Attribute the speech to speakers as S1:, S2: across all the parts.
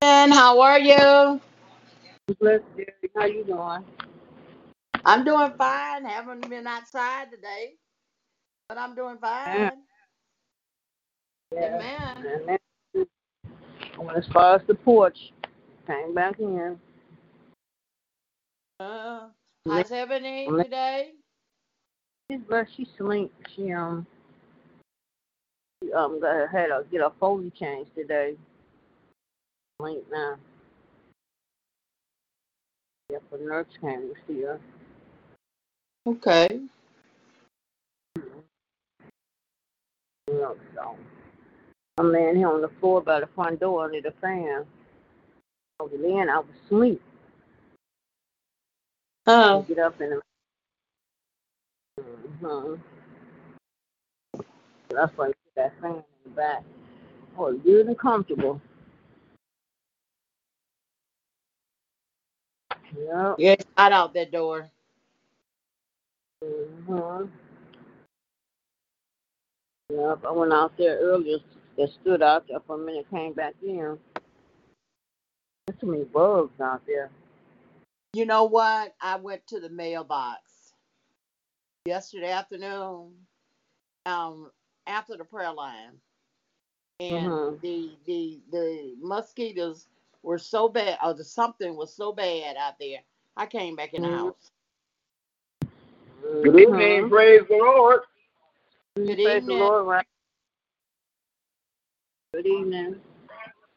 S1: How are you?
S2: Bless you. How you doing?
S1: I'm doing fine. Haven't been outside today, but I'm doing fine.
S2: Yeah.
S1: Amen.
S2: And then, as far as the porch, came back in.
S1: Uh, how's Ebony today?
S2: She's blessed. She sleep. She um. She um got her had to get her foley changed today. Sleep now. Yep, the nurse came to see her.
S1: Okay.
S2: You so I'm laying here on the floor by the front door under the fan. Over then I was asleep.
S1: Oh,
S2: Get up in the. hmm That's why you put that fan in the back. Oh, good and comfortable. Yep.
S1: yeah, it's hot out that door.
S2: hmm Yep. I went out there earlier. That stood out there for a minute. Came back in. There's too many bugs out there.
S1: You know what? I went to the mailbox yesterday afternoon, um, after the prayer line, and
S2: Mhm.
S1: the the the mosquitoes were so bad, or the something was so bad out there. I came back in the
S2: Mhm.
S1: house.
S3: Good evening, praise the Lord.
S1: Good
S2: Praise the
S1: evening.
S2: Lord, right? Good evening.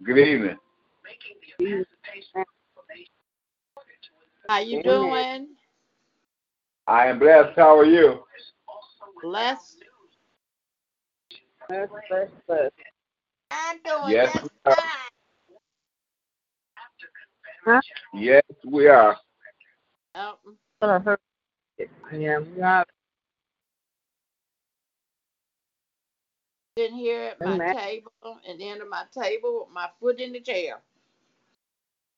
S3: Good evening.
S1: How you doing?
S3: I am blessed. How are you?
S1: Blessed.
S2: Bless, bless, bless.
S1: I'm doing
S3: Yes,
S1: just
S3: we are.
S1: fine.
S3: Yes, we are.
S1: Oh,
S2: What I. Yeah, we are.
S1: sitting here at my
S2: Amen.
S1: table, and the end of my table with my foot in the chair.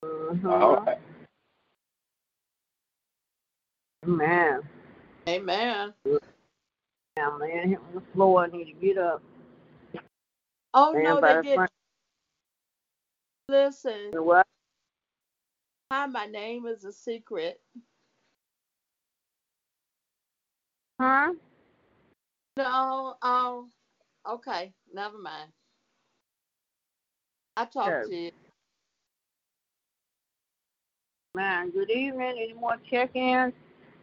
S2: Mhm.
S3: All right.
S2: Man,
S1: Amen.
S2: I'm laying here on the floor. I need to get up.
S1: Oh
S2: Laying
S1: no, they
S2: the
S1: did.
S2: front
S1: Listen.
S2: What?
S1: Hi, my name is a secret.
S2: Huh?
S1: No, oh, okay, never mind. I talked
S2: Sure.
S1: to you.
S2: Man, good evening. Any more check-ins?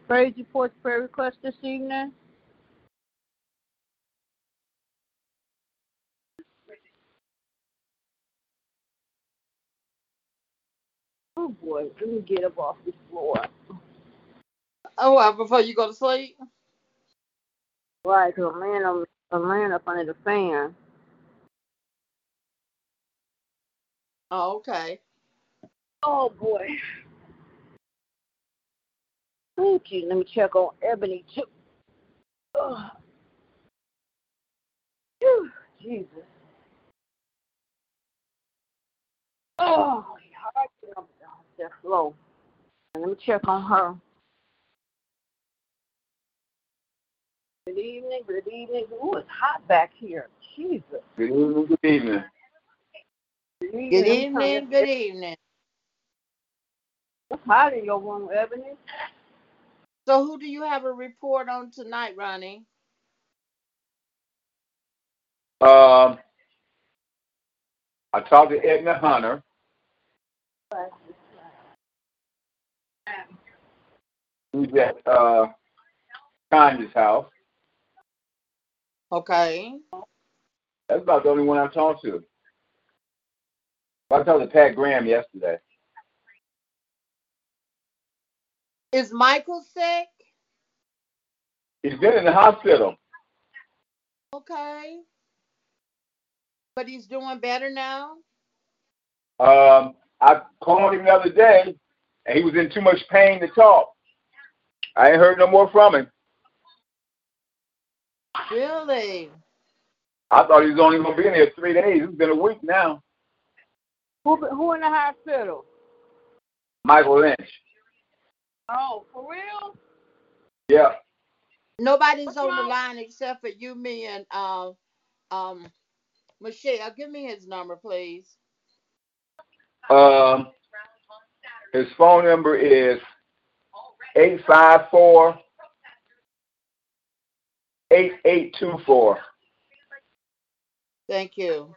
S2: Praise reports, prayer requests this evening? Oh boy, let me get up off the floor.
S1: Oh, well, before you go to sleep.
S2: Right, so I'm laying, on, I'm laying up under the fan.
S1: Oh, okay.
S2: Oh boy. Thank you. let me check on Ebony too. Oh. Whew, Jesus. Oh, up that slow. And let me check on her. Good evening, good evening. Ooh, it's hot back here. Jesus.
S3: Good evening. Good evening.
S2: Good evening.
S1: Good evening.
S2: trying to-
S1: Good evening.
S2: It's hot in your room, Ebony.
S1: So, who do you have a report on tonight, Ronnie?
S3: Um, I talked to Edna Hunter. Who's at uh, Tanya's house.
S1: Okay.
S3: That's about the only one I've talked to. I talked to Pat Graham yesterday.
S1: Is Michael sick?
S3: He's been in the hospital.
S1: Okay. But he's doing better now?
S4: Um, I called him the other day, and he was in too much pain to talk. I ain't heard no more from him.
S1: Really?
S4: I thought he was only going to be in here three days. It's been a week now.
S2: Who who in the hospital?
S4: Michael Lynch.
S2: Oh, for real?
S4: Yeah.
S1: Nobody's
S2: What's
S1: on the line except for you, me, and um, um, Michelle. Give me his number, please.
S4: Um, his phone number is eight five four eight eight two four.
S1: Thank you.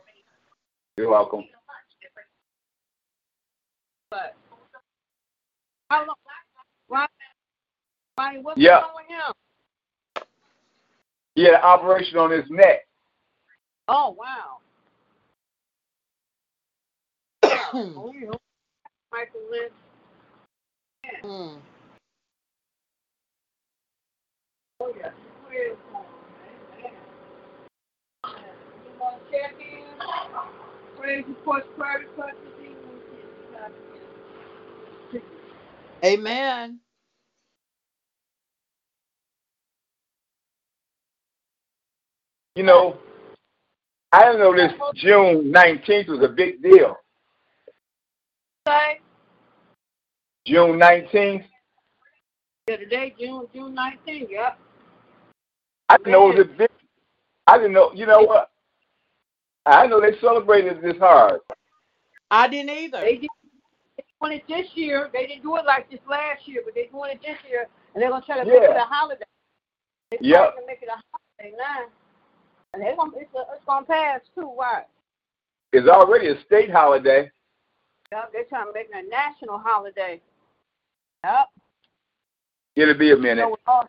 S4: You're welcome.
S2: But how long? Ronnie, Ronnie, what's
S4: Yeah.
S2: wrong with him?
S4: Had operation on his neck.
S2: Oh wow. Michael Lynch.
S1: Hmm.
S2: Oh yeah. Real cool. You want check in? Praise reports, private custody.
S1: Amen.
S4: You know, I didn't know this June 19th was a big deal.
S2: Say,
S4: June 19th?
S2: yeah, today, June June nineteenth. Yep.
S4: I didn't know it was a big I didn't know you know what? I know they celebrated this hard.
S1: I didn't either.
S2: They did they doing it this year. They didn't do it like this last year, but they're doing it this year, and they're gonna try to make it a holiday. They're
S4: Yep.
S2: trying to make it a holiday now, and they're gonna it's, a, it's gonna pass too. Why?
S4: It's already a state holiday.
S2: Yep, they're trying to make it a national holiday. Yep.
S4: It'll be a
S2: You
S4: minute.
S2: know, with all,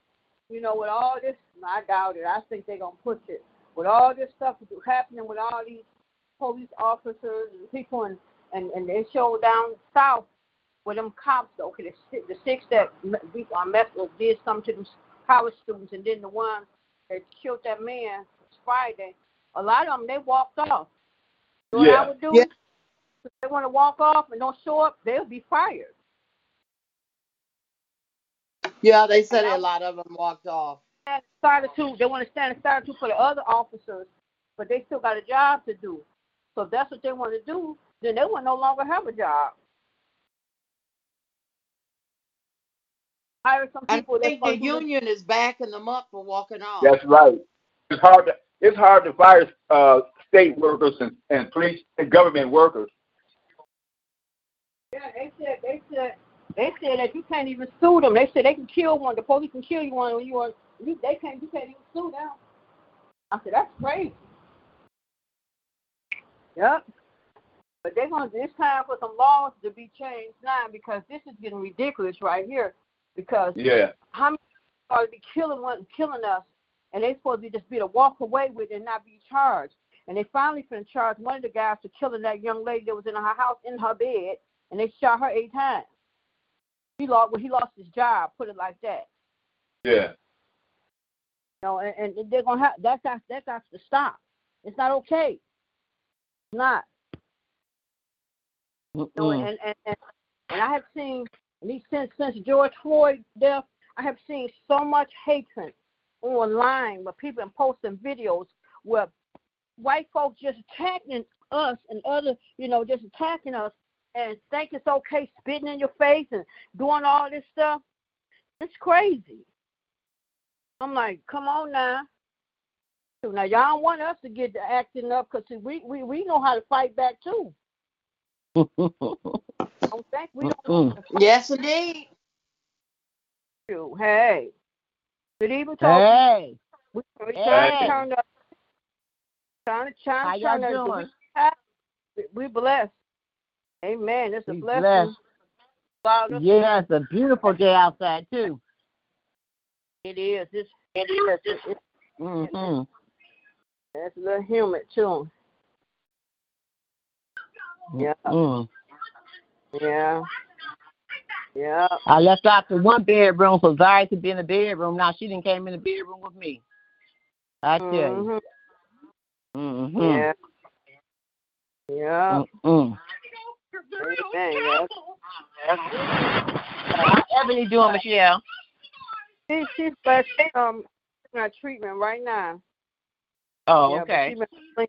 S2: you know, with all this, I doubt it. I think they're gonna push it. With all this stuff happening with all these police officers and people, and and, and they show down south with them cops. Okay, the six, the six that m- we uh, messed with did something to them college students, and then the one that killed that man Friday. A lot of them they walked off. You know what I would do?
S1: Yeah.
S2: If they want to walk off and don't show up, they'll be fired.
S1: Yeah, they said a lot of them walked off.
S2: stand solitude. They want to stand in solitude for the other officers, but they still got a job to do. So if that's what they want to do, then they will no longer have a job. Hire some people. that's
S1: think the
S2: gonna
S1: union is backing them up for walking off.
S4: That's right. It's hard to it's hard to fire uh, state workers and, and police and government workers.
S2: Yeah, they said they said they said that you can't even sue them. They said they can kill one. The police can kill you one when you are you. They can't. You can't even sue them. I said that's crazy. Yep. But they're gonna. It's time for some laws to be changed now because this is getting ridiculous right here. Because
S4: Yeah.
S2: how many people are to be killing one, killing us, and they supposed to just be to walk away with it and not be charged. And they finally finna charge one of the guys for killing that young lady that was in her house in her bed, and they shot her eight times. He lost. Well, he lost his job. Put it like that.
S4: Yeah.
S2: You know, and, and they're gonna have that got that got to stop. It's not okay. It's not. You know, and, and, and and I have seen and these since since George Floyd death, I have seen so much hatred online where people are posting videos where white folks just attacking us and other, you know, just attacking us and think it's okay spitting in your face and doing all this stuff. It's crazy. I'm like, come on now. So now y'all don't want us to get to acting up because we, we we know how to fight back too. Don't think we don't know how to fight
S1: Yes, indeed.
S2: you. Hey. Good evening, talk.
S5: Hey,
S2: We, we trying
S5: Hey.
S2: to turn up. Trying to
S5: how
S2: trying to
S5: y'all
S2: turn up.
S5: doing?
S2: We, we blessed. Amen. It's a
S5: We
S2: blessing.
S5: blessed. Yeah, it's a beautiful day outside too.
S2: It is. It's, it is. It's, it's,
S5: hmm
S2: it's a little humid too. Yeah.
S5: mm
S2: Yeah. Yeah.
S5: I left out the one bedroom for Zari to be in the bedroom. Now she didn't came in the bedroom with me. I tell you.
S2: Mhm.
S5: Mm-hmm.
S2: Yeah. Yeah.
S5: Mm-mm.
S2: Dang, that's,
S5: How Ebony doing, Michelle?
S2: she, she's blessed. Um, in her treatment right now.
S5: Oh,
S2: Yeah,
S5: okay.
S2: been-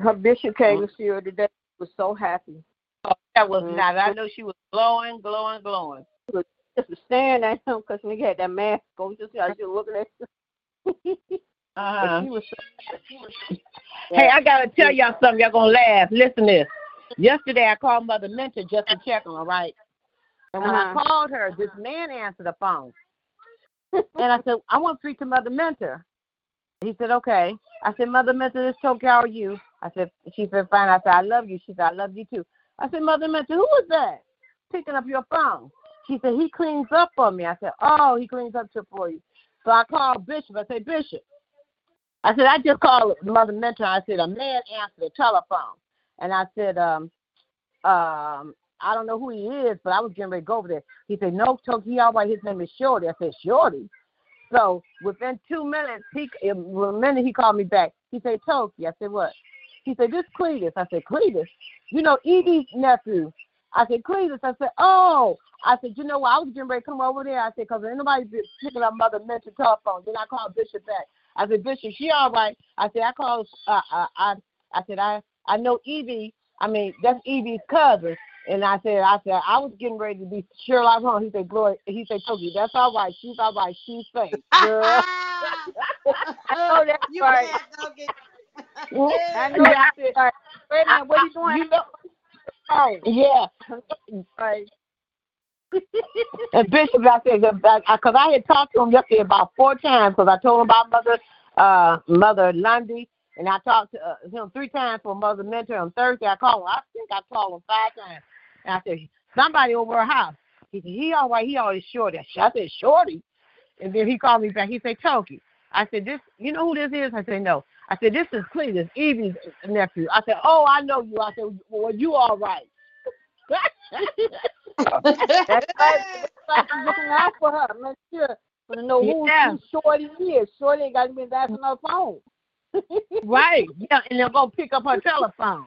S2: Her bishop came to see her today. She was so happy.
S5: Oh, that was
S2: Mhm.
S5: nice. I know she was glowing, glowing, glowing.
S2: Just to staring at him because nigga had that mask on. Just how she was looking at him.
S5: Uh-huh.
S2: But she was so
S5: Hey, I gotta tell y'all something. Y'all gonna laugh. Listen to this. Yesterday, I called Mother Mentor just to check on her, right? And when
S2: Uh-huh.
S5: I called her, this man answered the phone. and I said, I want to speak to Mother Mentor. He said, okay. I said, Mother Mentor, this Toki, how are you? I said, she said, fine. I said, I love you. She said, I love you too. I said, Mother Mentor, who was that picking up your phone? She said, he cleans up for me. I said, oh, he cleans up for you. So I called Bishop. I said, Bishop, I said, I just called Mother Mentor. I said, a man answered the telephone. And I said, um, um, I don't know who he is, but I was getting ready to go over there. He said, no, Toki, all right. His name is Shorty. I said, Shorty? So within two minutes, he a minute he called me back. He said, Toki. I said, what? He said, this Cletus. I said, Cletus? You know, Edie's nephew. I said, Cletus. I said, oh. I said, you know what? I was getting ready to come over there. I said, because anybody picking up Mother Mentor telephone. Then I called Bishop back. I said, Bishop, she all right. I said, I called, uh, uh, I, I said, I, I know Evie. I mean, that's Evie's cousin. And I said, I said, I was getting ready to be Sherlock Holmes. He said, Glory. He said, Toki, that's all right. She's all right. She's safe. Girl.
S2: Oh, that's
S1: you
S2: right.
S1: bad doggy.
S2: I know that's it. Right. Wait a minute, what are you doing?
S5: You know,
S2: Oh,
S5: yeah.
S2: right.
S5: And Bishop, I said, because I had talked to him yesterday about four times, because I told him about Mother uh, Mother Lundy, and I talked to uh, him three times for a Mother Mentor on Thursday. I called him. I think I called him five times. And I said, somebody over her house. He said, he all right. He always shorty. I said, shorty. And then he called me back. He said, Toki. I said, this, you know who this is? I said, no. I said, this is Cletus, Evie's nephew. I said, oh, I know you. I said, well, you all right.
S2: I'm looking out for her. Make sure to know who,
S5: Yeah.
S2: who Shorty is. Shorty ain't got to be asking her phone.
S5: Right. Yeah, and going to pick up her telephone.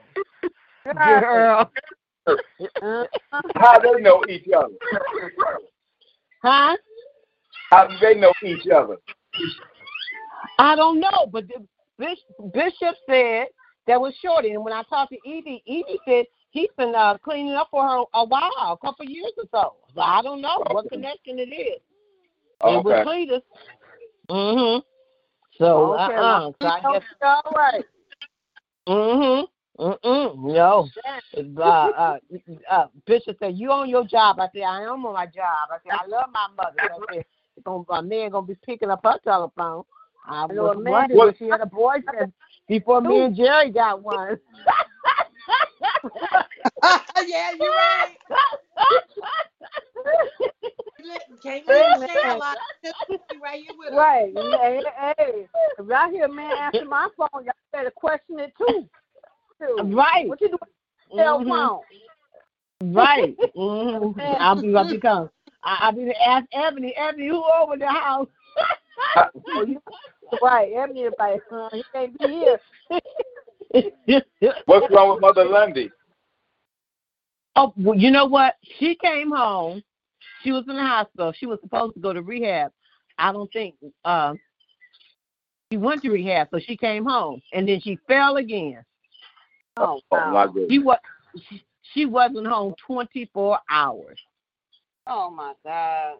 S5: Girl.
S2: Uh,
S3: How they know each other?
S5: Huh?
S3: How do they know each other?
S5: I don't know, but the bishop, said that was Shorty. And when I talked to Evie, Evie said he's been uh, cleaning up for her a while, a couple years or so. So I don't know what connection it is. It was
S3: Okay.
S5: Cletus. Mm-hmm. So,
S2: Okay,
S5: uh-uh. So I guess,
S2: all right.
S5: mm-hmm. Mm-mm. No. Uh, uh, uh, Bishop said, you on your job. I said, I am on my job. I said, I love my mother. I said, "Gonna- a man going to be picking up her telephone. I was wondering if she had a boyfriend before me and Jerry got one.
S1: yeah, you're right. Listen, can't leave the share lot. Right here with us.
S2: Right. Hey, hey, if y'all hear a man answer my phone, y'all better question it too. too.
S5: Right.
S2: What you doing? Cell
S5: Mhm.
S2: phone.
S5: Right. Mm-hmm. I'll be I'll become I I'll be ask Ebony, Ebony, who over the house?
S2: Oh, you- right. Ebony is like, uh, he can't be here.
S3: What's wrong with Mother Lundy?
S5: oh well, you know what? She came home. She was in the hospital. She was supposed to go to rehab. I don't think um she went to rehab, so she came home and then she fell again.
S2: Oh,
S3: Oh my goodness.
S5: She was she, she wasn't home twenty four hours.
S2: Oh, my God.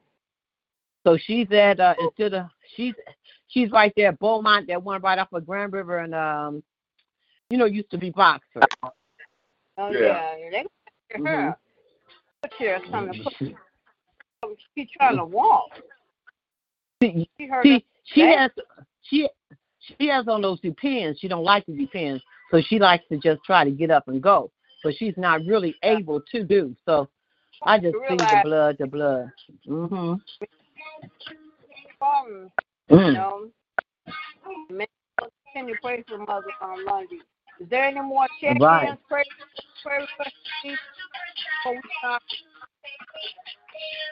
S5: So she's at uh instead of she's she's right there at Beaumont, that one right off of Grand River and um you know, used to be Botsford.
S2: Oh,
S3: Yeah.
S2: yeah. yeah. They got
S5: Mhm.
S2: her. Put her something. She trying to walk.
S5: See,
S2: She
S5: she has she she has on those depends. She don't like the depends. So she likes to just try to get up and go. But she's not really able to do. So I just see the blood, the blood. Mhm.
S2: um, you
S5: Mm.
S2: know, man, continue to pray for Mother on Lundy. Is there any more check-ins?
S5: Right.
S2: Pray, pray for me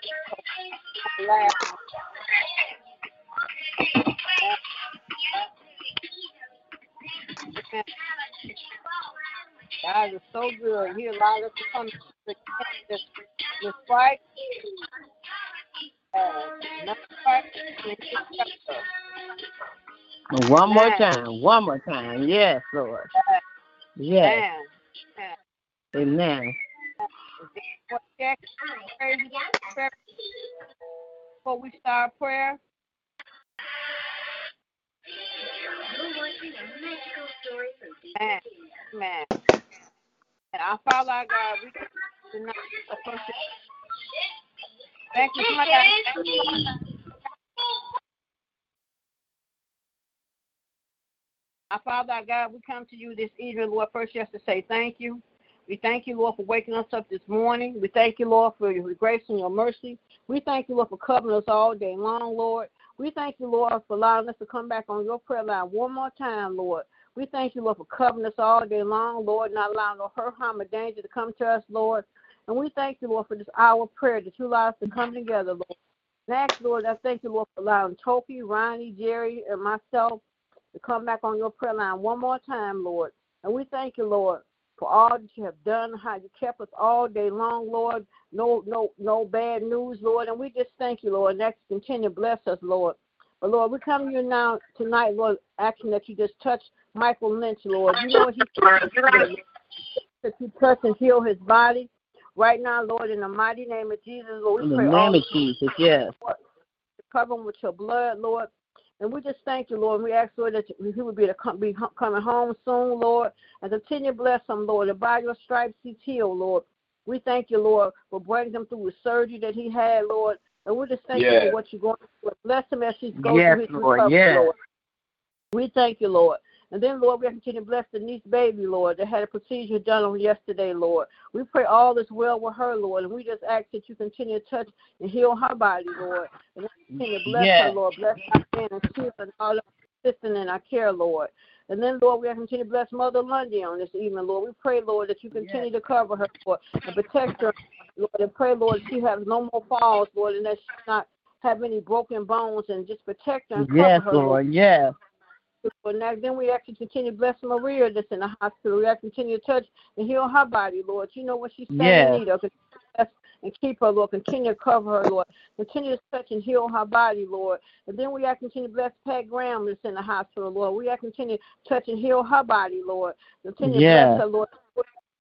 S2: before we God is so good. He allowed us to come to this, fight.
S5: One more time. One more time. Yes, Lord. Yes. Amen.
S2: Before we start prayer. Amen. Amen. And our Father, our God, we tonight Thank you, Our Father, our God, we come to you this evening, Lord, first just to say thank you. We thank you, Lord, for waking us up this morning. We thank you, Lord, for your grace and your mercy. We thank you, Lord, for covering us all day long, Lord. We thank you, Lord, for allowing us to come back on your prayer line one more time, Lord. We thank you, Lord, for covering us all day long, Lord, not allowing no hurt, harm, or danger to come to us, Lord. And we thank you, Lord, for this hour of prayer that you allow us to come together, Lord. Next, Lord, I thank you, Lord, for allowing Toki, Ronnie, Jerry, and myself to come back on your prayer line one more time, Lord. And we thank you, Lord, for all that you have done, how you kept us all day long, Lord. No, no, no bad news, Lord. And we just thank you, Lord. Next, continue to bless us, Lord. But Lord, we come to you now tonight, Lord, asking that you just touch Michael Lynch, Lord. You know what he that you touch and heal his body. Right now, Lord, in the mighty name of Jesus, Lord, we
S5: in
S2: pray
S5: the name of Jesus, yes.
S2: Cover him with your blood, Lord. And we just thank you, Lord. We ask, Lord, that he would be, to come, be coming home soon, Lord, and continue to bless him, Lord. And by your stripes, he's healed, Lord. We thank you, Lord, for bringing him through the surgery that he had, Lord. And we just thank
S3: yes.
S2: you for what you're going to do. Bless him as he's going
S5: yes,
S2: through his
S5: Lord.
S2: recovery,
S5: yes.
S2: Lord. We thank you, Lord. And then, Lord, we continue to bless the niece baby, Lord, that had a procedure done on yesterday, Lord. We pray all is well with her, Lord, and we just ask that you continue to touch and heal her body, Lord. And continue to bless
S5: yes.
S2: her, Lord. Bless her and keep and all of assisting in our care, Lord. And then, Lord, we continue to bless Mother Lundy on this evening, Lord. We pray, Lord, that you continue yes. to cover her, Lord, and protect her, Lord. And pray, Lord, she has no more falls, Lord, and that she not have any broken bones, and just protect her and cover her,
S5: Lord.
S2: Lord.
S5: Yes.
S2: Lord. Now, then we actually continue to bless Maria that's in the hospital. We actually continue to touch and heal her body, Lord. You know what she's standing
S5: yes.
S2: in need of. And keep her, Lord. Continue to cover her, Lord. Continue to touch and heal her body, Lord. And then we are continue to bless Pat Graham that's in the hospital, Lord. We are continue to touch and heal her body, Lord. Continue
S5: yes.
S2: to bless her, Lord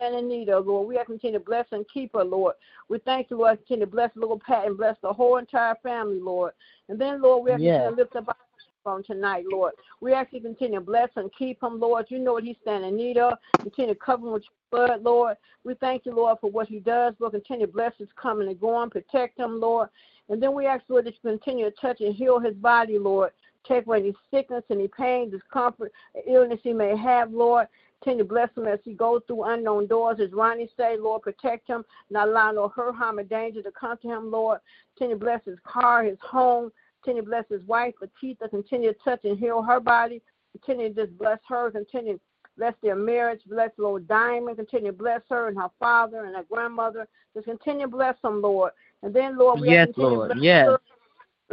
S2: and in need of, Lord. We are continue to bless and keep her, Lord. We thank you, Lord. Continue to bless little Pat and bless the whole entire family, Lord. And then, Lord, we are
S5: yes.
S2: continue to lift up on tonight, Lord. We actually continue to bless and keep him, Lord. You know what he's standing in need of. Continue to cover him with your blood, Lord. We thank you, Lord, for what he does. Lord, continue to bless his coming and going. Protect him, Lord. And then we ask, Lord, that you continue to touch and heal his body, Lord. Take away any sickness, any pain, discomfort, illness he may have, Lord. Continue to bless him as he goes through unknown doors. As Ronnie say, Lord, protect him, not allow no hurt, harm, or danger to come to him, Lord. Continue to bless his car, his home. Continue to bless his wife, Lakeitha. Continue to touch and heal her body. Continue to just bless her. Continue to bless their marriage. Bless Lord Diamond. Continue to bless her and her father and her grandmother. Just continue to bless them, Lord. And then, Lord, we
S5: yes,
S2: continue
S5: Lord.
S2: bless
S5: yes.
S2: Cheryl.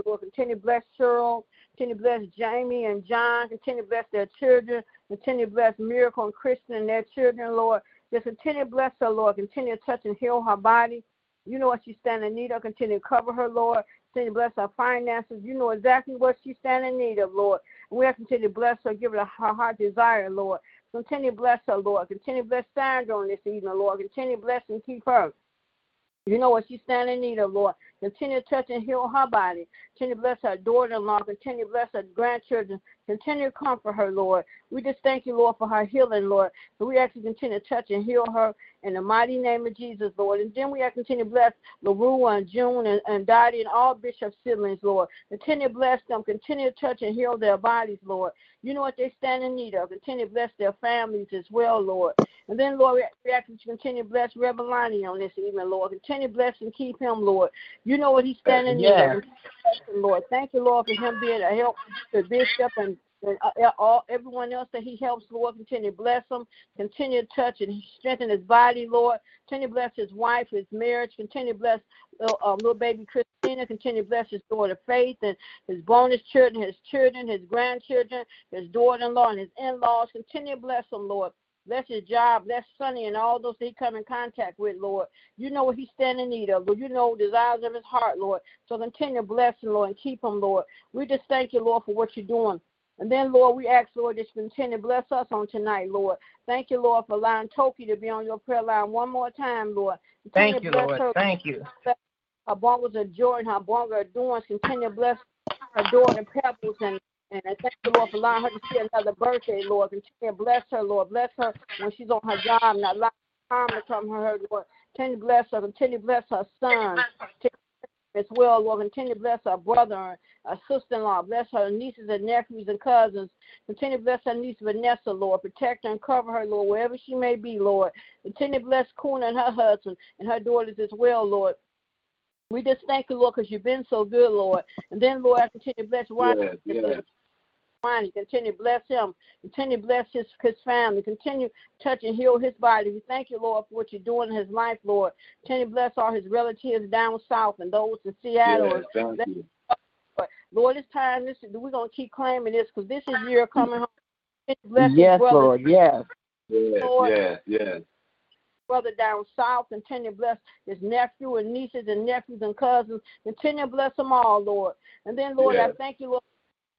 S2: Lord, continue to bless Cheryl. Continue to bless Jamie and John. Continue to bless their children. Continue to bless Miracle and Christian and their children, Lord. Just continue to bless her, Lord. Continue to touch and heal her body. You know what she's standing in need of. Continue to cover her, Lord. Continue to bless her finances. You know exactly what she's standing in need of, Lord. And we have to continue to bless her, give her her heart desire, Lord. Continue to bless her, Lord. Continue to bless Sandra on this evening, Lord. Continue to bless and keep her. You know what she's standing in need of, Lord. Continue to touch and heal her body. Continue to bless her daughter-in-law. Continue to bless her grandchildren. Continue to comfort her, Lord. We just thank you, Lord, for her healing, Lord. So we actually continue to touch and heal her in the mighty name of Jesus, Lord. And then we have to continue to bless LaRue and June and, and Dottie and all Bishop's siblings, Lord. Continue to bless them. Continue to touch and heal their bodies, Lord. You know what they stand in need of. Continue to bless their families as well, Lord. And then, Lord, we, ask you continue to bless Lonnie on this evening, Lord. Continue to bless and keep him, Lord. Know what he's standing in
S5: yeah.
S2: of. Lord, thank you, Lord, for him being a help to Bishop and and uh, all everyone else that he helps, Lord, continue to bless him, continue to touch and strengthen his body, Lord. Continue to bless his wife, his marriage. Continue to bless uh, uh, little baby Christina. Continue to bless his daughter Faith and his bonus children, his children, his grandchildren, his daughter-in-law, and his in-laws. Continue to bless them, Lord. Bless his job. Bless Sonny and all those that he come in contact with, Lord. You know what he's standing in need of, Lord. You know the desires of his heart, Lord. So continue to bless him, Lord, and keep him, Lord. We just thank you, Lord, for what you're doing. And then, Lord, we ask, Lord, that you continue to bless us on tonight, Lord. Thank you, Lord, for allowing Toki to be on your prayer line one more time, Lord. Continue
S5: Thank you, Lord.
S2: her.
S5: Thank you.
S2: Her bongos are joy and her bongo are doing. Continue to bless her and pebbles and and I thank the Lord, for allowing her to see another birthday, Lord. Continue to bless her, Lord. Bless her when she's on her job, not allow harm to come to her, Lord. Continue to bless her. Continue to bless her son as well, Lord. Continue to bless her brother, her sister-in-law. Bless her nieces and nephews and cousins. Continue to bless her niece Vanessa, Lord. Protect her and cover her, Lord, wherever she may be, Lord. Continue to bless Kuna and her husband and her daughters as well, Lord. We just thank you, Lord, because you've been so good, Lord. And then, Lord, I continue to bless
S3: yes.
S2: Ronnie. Continue to bless him. Continue to bless his, his family. Continue to touch and heal his body. We thank you, Lord, for what you're doing in his life, Lord. Continue to bless all his relatives down south and those in Seattle.
S3: Yes,
S2: and
S3: thank you.
S2: Lord, it's time. This we're gonna keep claiming this because this is year coming home. Bless
S5: Yes, Lord. Yes.
S3: Yes,
S2: Lord.
S3: yes, yes.
S2: brother down south. Continue to bless his nephew and nieces and nephews and cousins. Continue to bless them all, Lord. And then, Lord, I thank you, Lord.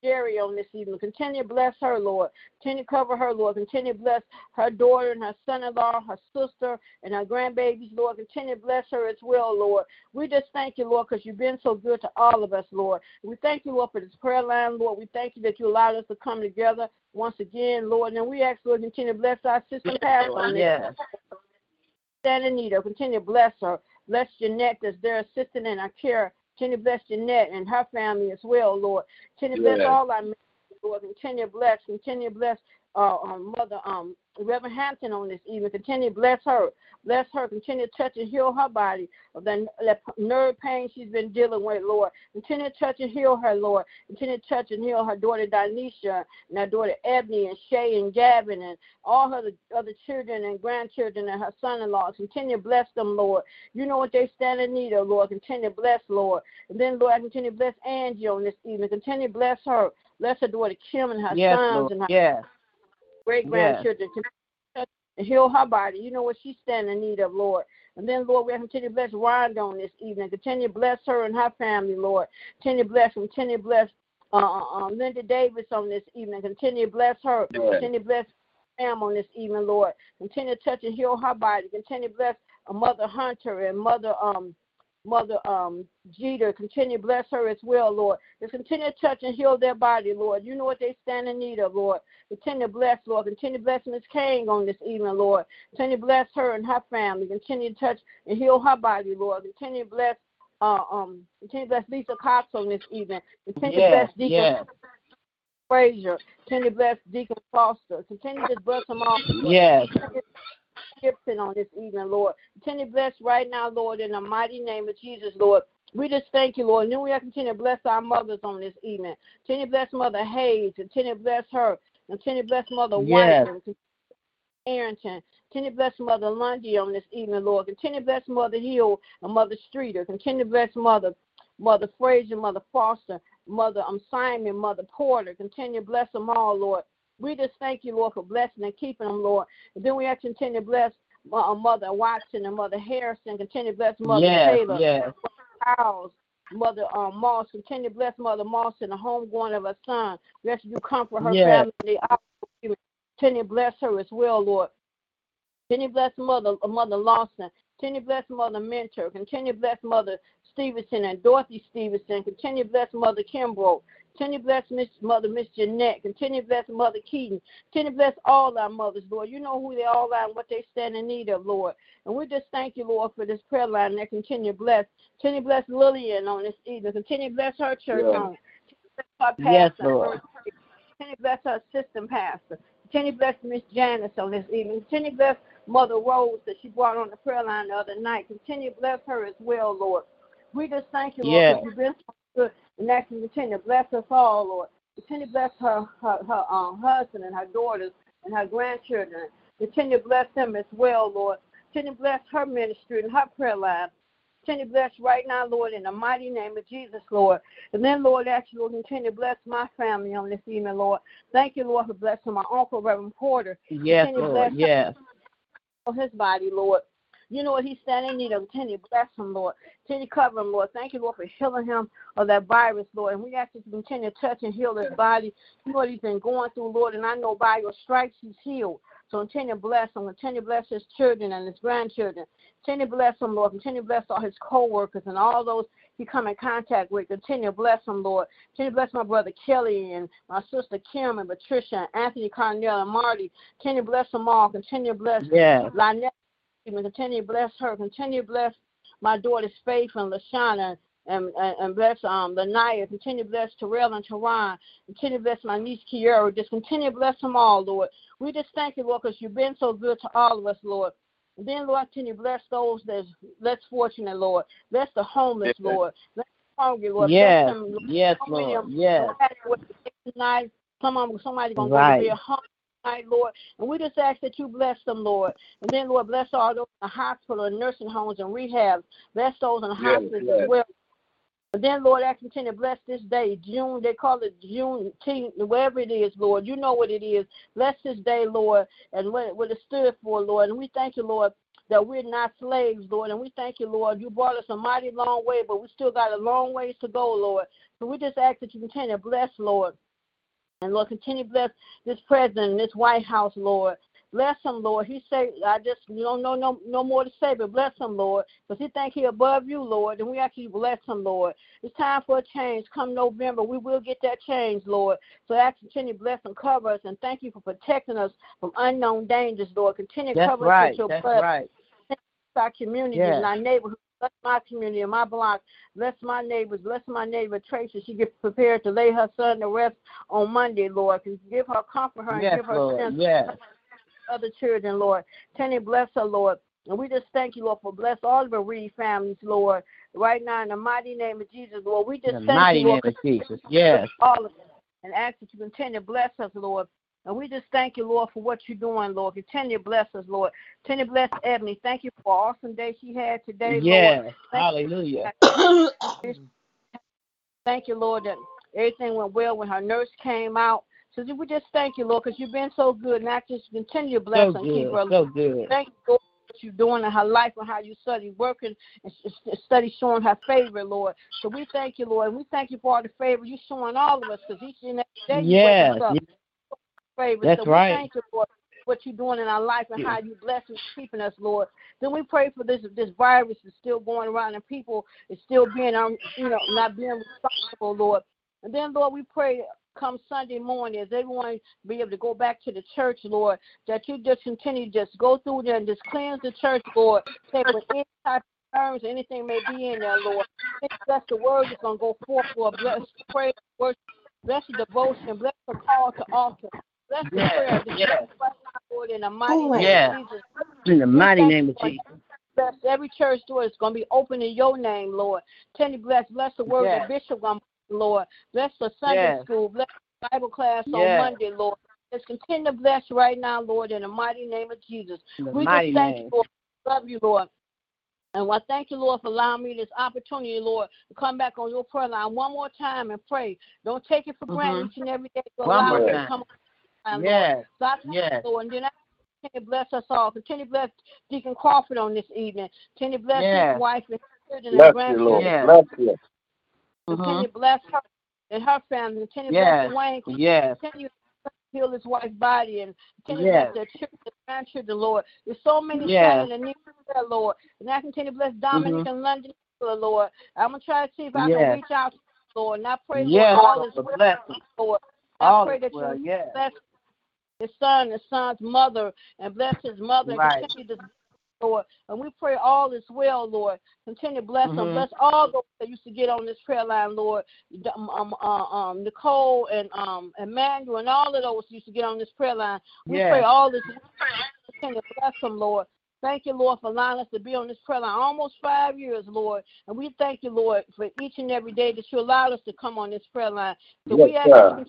S2: Jerry on this evening. Continue to bless her, Lord. Continue to cover her, Lord. Continue to bless her daughter and her son in law, her sister, and her grandbabies, Lord. Continue to bless her as well, Lord. We just thank you, Lord, because you've been so good to all of us, Lord. We thank you, Lord, for this prayer line, Lord. We thank you that you allowed us to come together once again, Lord. And we ask, Lord, continue to bless our sister pastor this
S5: Yes.
S2: stand in need of. Continue to bless her. Bless Jeanette as their assistant in our care. Continue to bless Jeanette and her family as well, Lord. Continue to bless all our members, Lord. Continue to bless. Continue to bless uh, um, Mother um, Reverend Hampton on this evening. Continue to bless her. Bless her. Continue to touch and heal her body of that, nerve pain she's been dealing with, Lord. Continue to touch and heal her, Lord. Continue to touch and heal her daughter Dinesha and her daughter Ebony and Shay and Gavin and all her other children and grandchildren and her son-in-laws. Continue to bless them, Lord. You know what they stand in need of, Lord. Continue to bless, Lord. And then, Lord, I continue to bless Angie on this evening. Continue to bless her. Bless her daughter Kim and her
S5: Yes,
S2: sons
S5: Lord.
S2: and her
S5: Yes.
S2: Great grandchildren. Continue to touch and heal her body. You know what she's standing in need of, Lord. And then, Lord, we have continue to bless Rhonda on this evening. Continue to bless her and her family, Lord. Continue to bless them. Continue to bless uh, uh, Linda Davis on this evening. Continue to bless her.
S3: Yes.
S2: Continue to bless Pam on this evening, Lord. Continue to touch and heal her body. Continue to bless uh, Mother Hunter and Mother um Mother um Jeter. Continue to bless her as well, Lord. Just continue to touch and heal their body, Lord. You know what they stand in need of, Lord. Continue to bless, Lord. Continue to bless Miss Kane on this evening, Lord. Continue to bless her and her family. Continue to touch and heal her body, Lord. Continue to bless uh, um continue to bless Lisa Cox on this evening. Continue to
S5: Yes.
S2: bless Deacon
S5: Yes.
S2: Frazier. Continue to bless Deacon Foster. Continue to bless them all.
S5: Yes.
S2: Gibson on this evening, Lord. Continue to bless right now, Lord, in the mighty name of Jesus, Lord. We just thank you, Lord. And then we are continue to bless our mothers on this evening. Continue to bless Mother Hayes. Continue to bless her. Continue to bless Mother
S5: Yes.
S2: White. Arrington. Continue to bless Mother Lundy on this evening, Lord. Continue to bless Mother Hill and Mother Streeter. Continue to bless Mother Mother Frazier, Mother Foster, Mother um, Simon, Mother Porter. Continue to bless them all, Lord. We just thank you, Lord, for blessing and keeping them, Lord. And then we have to continue to bless uh, Mother Watson and Mother Harrison. Continue to bless Mother
S5: Yes.
S2: Taylor,
S5: Yes.
S2: Charles, Mother um, Moss. Continue to bless Mother Moss and the homegoing of her son. Ask you comfort her
S5: Yes.
S2: family. Continue to bless her as well, Lord. Continue to bless Mother Mother Lawson. Continue to bless Mother Mentor. Continue to bless Mother Stevenson and Dorothy Stevenson. Continue to bless Mother Kimbrough. Continue to bless Miss Mother Miss Jeanette. Continue to bless Mother Keaton. Continue to bless all our mothers, Lord. You know who they all are and what they stand in need of, Lord. And we just thank you, Lord, for this prayer line that continue to bless. Continue to bless Lillian on this evening. Continue to bless her church
S3: Yes.
S2: Continue to bless her
S5: Yes. Lord.
S2: Continue to bless her assistant pastor. Continue to bless Miss Janice on this evening. Continue to bless Mother Rose that she brought on the prayer line the other night. Continue to bless her as well, Lord. We just thank you, Lord,
S5: Yes.
S2: you've been so good. And that you continue to bless us all, Lord. Continue to bless her, her, her um, husband and her daughters and her grandchildren. Continue to bless them as well, Lord. Continue to bless her ministry and her prayer life. Continue to bless right now, Lord, in the mighty name of Jesus, Lord. And then, Lord, ask you, Lord, continue to bless my family on this evening, Lord. Thank you, Lord, for blessing my uncle, Reverend Porter.
S5: Yes,
S2: Continue
S5: Lord.
S2: bless
S5: Yes.
S2: his body, Lord. You know what he's standing in need of. Continue to bless him, Lord. Continue to cover him, Lord. Thank you, Lord, for healing him of that virus, Lord. And we ask you to continue to touch and heal his body. You know what he's been going through, Lord. And I know by your stripes he's healed. So continue to bless him. Continue to bless his children and his grandchildren. Continue to bless him, Lord. Continue to bless all his co-workers and all those he come in contact with. Continue to bless him, Lord. Continue to bless my brother Kelly and my sister Kim and Patricia and Anthony Carnell and Marty. Continue to bless them all. Continue to bless
S5: Yes.
S2: Lynette. Continue to bless her. Continue to bless my daughters Faith and Lashana and, and, and bless um Lanaya. Continue to bless Terrell and Teron. Continue to bless my niece Kiara. Just continue to bless them all, Lord. We just thank you, Lord, because you've been so good to all of us, Lord. And then, Lord, continue to bless those that's less fortunate, Lord. Bless the homeless,
S3: Yes.
S2: Lord. Bless the hungry, Lord.
S5: Yes.
S2: Them, Lord.
S5: Yes, Lord. Yes.
S2: don't have what to eat tonight. Some of them, somebody gonna
S5: Right.
S2: go to their tonight, Lord. And we just ask that you bless them, Lord. And then, Lord, bless all those in the hospital and nursing homes and rehab. Bless those in the
S3: Yes,
S2: hospitals
S3: yes.
S2: as well. But then, Lord, I continue to bless this day, June. They call it June, whatever it is, Lord. You know what it is. Bless this day, Lord, and what, what it stood for, Lord. And we thank you, Lord, that we're not slaves, Lord. And we thank you, Lord. You brought us a mighty long way, but we still got a long ways to go, Lord. So we just ask that you continue to bless, Lord. And Lord, continue to bless this president and this White House, Lord. Bless him, Lord. He say, I just don't know no no more to say, but bless him, Lord, because he think he above you, Lord, and we actually bless him, Lord. It's time for a change. Come November, we will get that change, Lord. So I ask you to continue to bless and cover us, and thank you for protecting us from unknown dangers, Lord. Continue to cover
S5: right.
S2: us with your
S5: That's
S2: blood.
S5: right.
S2: Our communities
S5: Yes.
S2: and our neighborhoods. Bless my community and my block. Bless my neighbors. Bless my neighbor Tracy. She gets prepared to lay her son to rest on Monday, Lord. Can give her comfort her and
S5: Yes,
S2: give her
S5: Lord.
S2: strength
S5: Yes.
S2: other children, Lord. Can you bless her, Lord? And we just thank you, Lord, for bless all of the Reed families, Lord. Right now, in the mighty name of Jesus, Lord, we just
S5: In the
S2: thank
S5: mighty
S2: you, Lord,
S5: name of Jesus. Yes.
S2: all of us, and ask that you continue to bless us, Lord. And we just thank you, Lord, for what you're doing, Lord. Continue to bless us, Lord. Continue to bless Ebony. Thank you for awesome day she had today, Lord.
S5: Yes. Hallelujah.
S2: Thank you, Lord, that everything went well when her nurse came out. So we just thank you, Lord, because you've been so good. Not just continue to bless
S5: So
S2: and keep
S5: good.
S2: her.
S5: So good.
S2: Thank you Lord what you're doing in her life and how you study working and study showing her favor, Lord. So we thank you, Lord. And we thank you for all the favor you're showing all of us because each and every day you
S5: Yes.
S2: wake us up favor.
S5: That's
S2: so we
S5: right.
S2: thank you, Lord, what you're doing in our life and how you bless and keeping us, Lord. Then we pray for this this virus is still going around and people is still being um you know not being responsible, Lord. And then Lord, we pray come Sunday morning as everyone be able to go back to the church, Lord, that you just continue to just go through there and just cleanse the church, Lord. Take with any type of terms, anything may be in there, Lord. Bless the word that's gonna go forth, Lord. Bless prayer, worship, bless the devotion, bless the call to altar. Bless the prayer.
S5: Yes.
S2: Lord, in the mighty name
S5: Yes.
S2: of Jesus.
S5: In the mighty name of Jesus.
S2: Bless every church door is going to be open in your name, Lord. Tell you, bless, bless the word
S5: Yes.
S2: that Bishop Lord. Bless the Sunday
S5: Yes.
S2: school. Bless the Bible class on Monday, Lord. Let's continue to bless right now, Lord, in the mighty name of Jesus. We just thank
S5: name.
S2: you, Lord. Love you, Lord. And I thank you, Lord, for allowing me this opportunity, Lord, to come back on your prayer line one more time and pray. Don't take it for granted
S5: Mhm.
S2: each and every day.
S5: One more
S2: to
S5: time.
S2: come on, Lord.
S5: Yes.
S2: So I thank
S5: Yes.
S2: Lord. And then I continue to bless us all. Continue to bless Deacon Crawford on this evening. Continue to bless
S5: Yes.
S2: his wife and children
S3: Bless
S2: and
S3: you,
S2: grandchildren.
S3: Lord.
S5: Yes.
S3: Bless you.
S2: Continue
S5: Mhm.
S2: to bless her and her family. Continue to
S5: Yes.
S2: bless Dwayne.
S5: Yes.
S2: Continue to heal his wife's body and continue
S5: Yes.
S2: to bless their children and grandchildren, Lord. There's so many
S5: Yes.
S2: standing in need of prayer, Lord. And I continue to bless Dominic
S5: Mhm.
S2: and London, for the Lord. I'm going to try to see if I
S5: Yes.
S2: can reach out to you, Lord. And I pray,
S5: Yes.
S2: Lord, all is
S5: Lord,
S2: well. Lord. I
S5: All
S2: pray that
S5: well.
S2: you
S5: Yes.
S2: bless his son, his son's mother, and bless his mother
S5: Right.
S2: and continue to Lord. And we pray all is well, Lord. Continue to bless them.
S5: Mhm.
S2: Bless all those that used to get on this prayer line, Lord. Um, um, uh, um, Nicole and um, Emmanuel and all of those used to get on this prayer line. We
S5: Yes.
S2: pray all this. Continue to bless them, Lord. Thank you, Lord, for allowing us to be on this prayer line almost five years, Lord. And we thank you, Lord, for each and every day that you allowed us to come on this prayer line. So we
S3: Yes,
S2: ask
S3: sir.
S2: you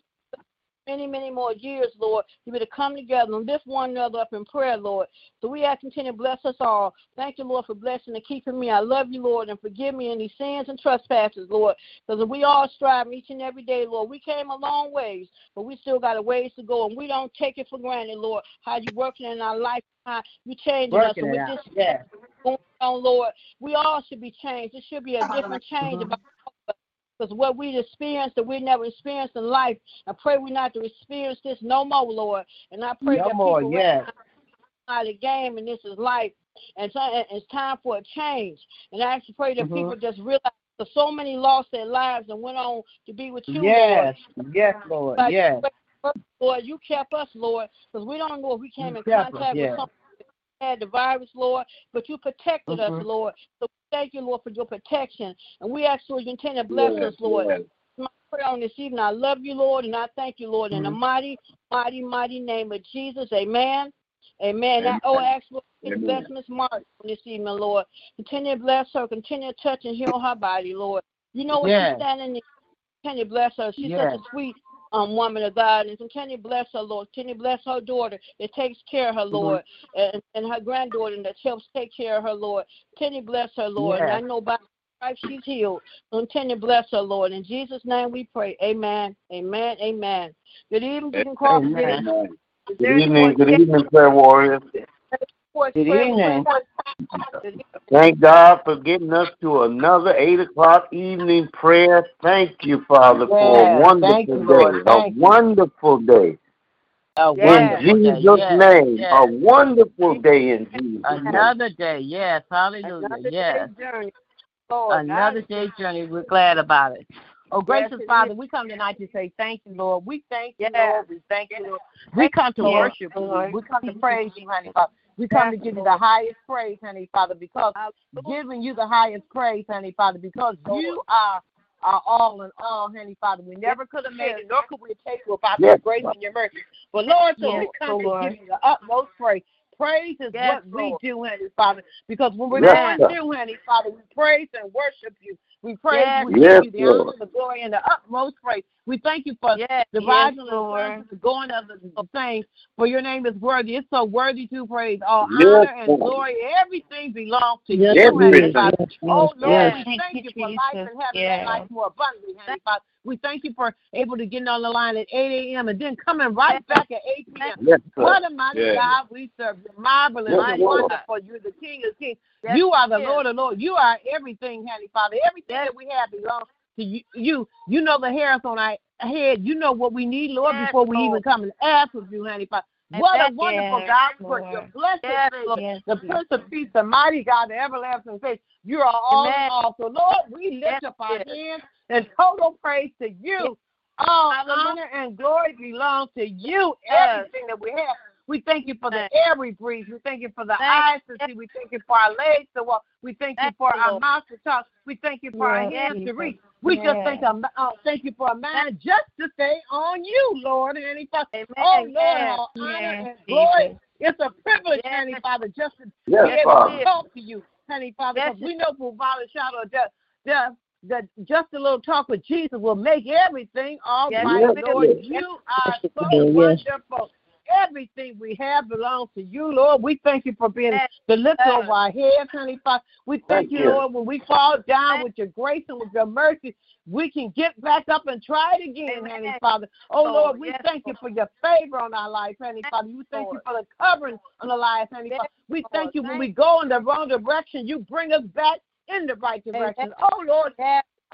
S2: many, many more years, Lord, to be to come together and lift one another up in prayer, Lord. So we ask continue to bless us all. Thank you, Lord, for blessing and keeping me. I love you, Lord, and forgive me any sins and trespasses, Lord. Because we all strive each and every day, Lord. We came a long ways, but we still got a ways to go, and we don't take it for granted, Lord, how you working in our life, how you changing us.
S5: Working
S2: And
S5: it
S2: with
S5: out.
S2: this going on, Lord, we all should be changed. It should be a different change about because what we experienced that we never experienced in life, I pray we not to experience this no more, Lord. And I pray
S5: No
S2: that
S5: more,
S2: people
S5: yes.
S2: recognize how the game and this is life, and so, it's time for a change. And I actually pray that
S5: Mhm.
S2: people just realize that so many lost their lives and went on to be with you,
S5: Yes. Yes, Lord.
S2: Like,
S5: Yes.
S2: Lord. Lord, you kept us, Lord, because we don't know if we came
S5: You
S2: in
S5: kept us,
S2: contact
S5: yes.
S2: with someone that had the virus, Lord, but you protected us,
S5: Mhm.
S2: Lord. So thank you, Lord, for your protection. And we ask you to continue to bless us, Lord my prayer on this evening. I love you, Lord, and I thank you, Lord, in the
S5: Mhm.
S2: mighty, mighty, mighty name of Jesus. Amen. Amen. I, oh, ask Lord, to
S3: Amen.
S2: bless Miss Mark on this evening, Lord. Continue to bless her. Continue to touch and heal her body, Lord. You know what
S5: Yes.
S2: she's standing in. Continue to bless her. She's
S5: Yes.
S2: such a sweet um, woman of God. And continue you bless her, Lord. Can you bless her daughter that takes care of her,
S5: Mm-hmm.
S2: Lord, and, and her granddaughter that helps take care of her, Lord. Can you bless her, Lord. And I know by stripes she's healed. Continue to bless her, Lord. In Jesus' name we pray. Amen. Amen. Amen. Good evening, Deacon Crawford.
S5: Amen.
S3: Amen. Good evening,
S2: more
S3: good evening, prayer warriors.
S2: Reports,
S5: Good evening.
S2: reports? Good evening.
S3: Thank God for getting us to another eight o'clock evening prayer. Thank you, Father, for a wonderful
S5: you,
S3: day. A
S5: you.
S3: wonderful day.
S5: A
S2: Yes.
S5: wonderful
S3: In. Jesus'
S5: Yes.
S3: name.
S5: yes.
S3: A wonderful day in Jesus' name.
S5: Another day. Yes. Hallelujah.
S2: Another
S5: Yes.
S2: day's journey. Lord,
S5: Another
S2: God,
S5: day's journey. We're glad about it. Oh, gracious
S2: it
S5: Father,
S2: is.
S5: we come tonight to say thank you, Lord. We thank you,
S2: Yes.
S5: Lord. We thank you, Lord. We come to
S2: Yes,
S5: worship you.
S2: Lord.
S5: We come to praise you, honey Father. We come to give you the highest praise, honey Father, because
S2: Hallelujah.
S5: giving you the highest praise, honey Father, because you are our all in all, honey Father. We never could have made it, nor could we take it without your grace and your mercy. But Lord, so we come to give you the utmost praise. Praise is
S2: Yes,
S5: what we do, honey Father, because when we're
S3: Yes,
S5: going through, honey Father, we praise and worship you. We praise
S2: Yes,
S5: you, we
S3: Yes,
S5: give you the honor, the glory, and the utmost praise. We thank you for
S2: Yes,
S5: the
S2: yes,
S5: rising of the sun,
S2: Lord.
S5: the going of the of things. For your name is worthy. It's so worthy to praise. All
S3: Yes,
S5: honor and
S3: Lord.
S5: glory, everything belongs to
S2: Yes,
S5: you,
S3: Lord.
S5: Heavenly
S3: Yes,
S5: Father. Oh Lord,
S2: Yes.
S5: we
S2: Thank
S5: thank
S2: you,
S5: you for life and having
S2: Yes.
S5: that life more abundantly, Heavenly Father. We thank you for able to get on the line at 8 a.m. and then coming right back at 8 p.m.
S3: Yes.
S5: What a mighty
S3: Yes.
S5: God we serve. You're marvelous,
S3: Yes,
S5: and
S3: Lord.
S5: wonderful. You're the King of Kings.
S2: Yes,
S5: you are the
S2: yes.
S5: Lord of Lords. You are everything, Heavenly Father. Everything
S2: Yes.
S5: that we have belongs to you. You, you know the hairs on our head. You know what we need, Lord,
S2: Yes,
S5: before we even come and ask of you, honey. Father. What a wonderful
S2: yes,
S5: God we
S2: Lord.
S5: put. Your blessed
S2: Yes,
S5: Savior,
S2: Lord.
S5: the Prince of Peace, the mighty God, the everlasting faith. You are all in
S2: Amen.
S5: all. So, Lord, we lift
S2: Yes,
S5: up our
S2: yes.
S5: hands in total praise to you. All
S2: Hallelujah. Uh-huh.
S5: honor and glory belong to you.
S2: Yes.
S5: Everything that we have. We thank you for the
S2: Yes.
S5: air we breathe. We thank you for the
S2: Thank
S5: eyes to see. We thank you for our legs to walk. We thank you for our
S2: Lord.
S5: mouth to talk. We thank you for our hands to reach. We just thank, a, uh, thank you for a mind just to stay on you, Lord. And any Father,
S2: Amen.
S5: oh Lord,
S2: Yes.
S5: all honor
S2: Yes,
S5: and glory.
S2: Jesus.
S5: It's a privilege,
S2: Yes.
S5: Honey Father, just to
S3: Yes,
S5: be able
S3: Father.
S5: to talk to you, Honey Father,
S2: Yes,
S5: because we know for violent shadow of death, death that just a little talk with Jesus will make everything all
S2: Yes,
S5: right,
S3: Yes,
S5: Lord.
S3: yes.
S5: You are so
S2: Yes.
S5: wonderful. Everything we have belongs to you, Lord. We thank you for being the lift
S2: Yes.
S5: over our heads, honey Father. We thank
S3: Thank
S5: you,
S3: you.
S5: Lord, when we fall down with your grace and with your mercy, we can get back up and try it again,
S2: Amen.
S5: honey Father. Oh,
S2: Lord,
S5: Lord, we
S2: yes,
S5: thank you for your favor on our life, honey Father. We thank you for the covering on the lives, honey Father. We thank you when we go in the wrong direction, you bring us back in the right direction. Oh, Lord,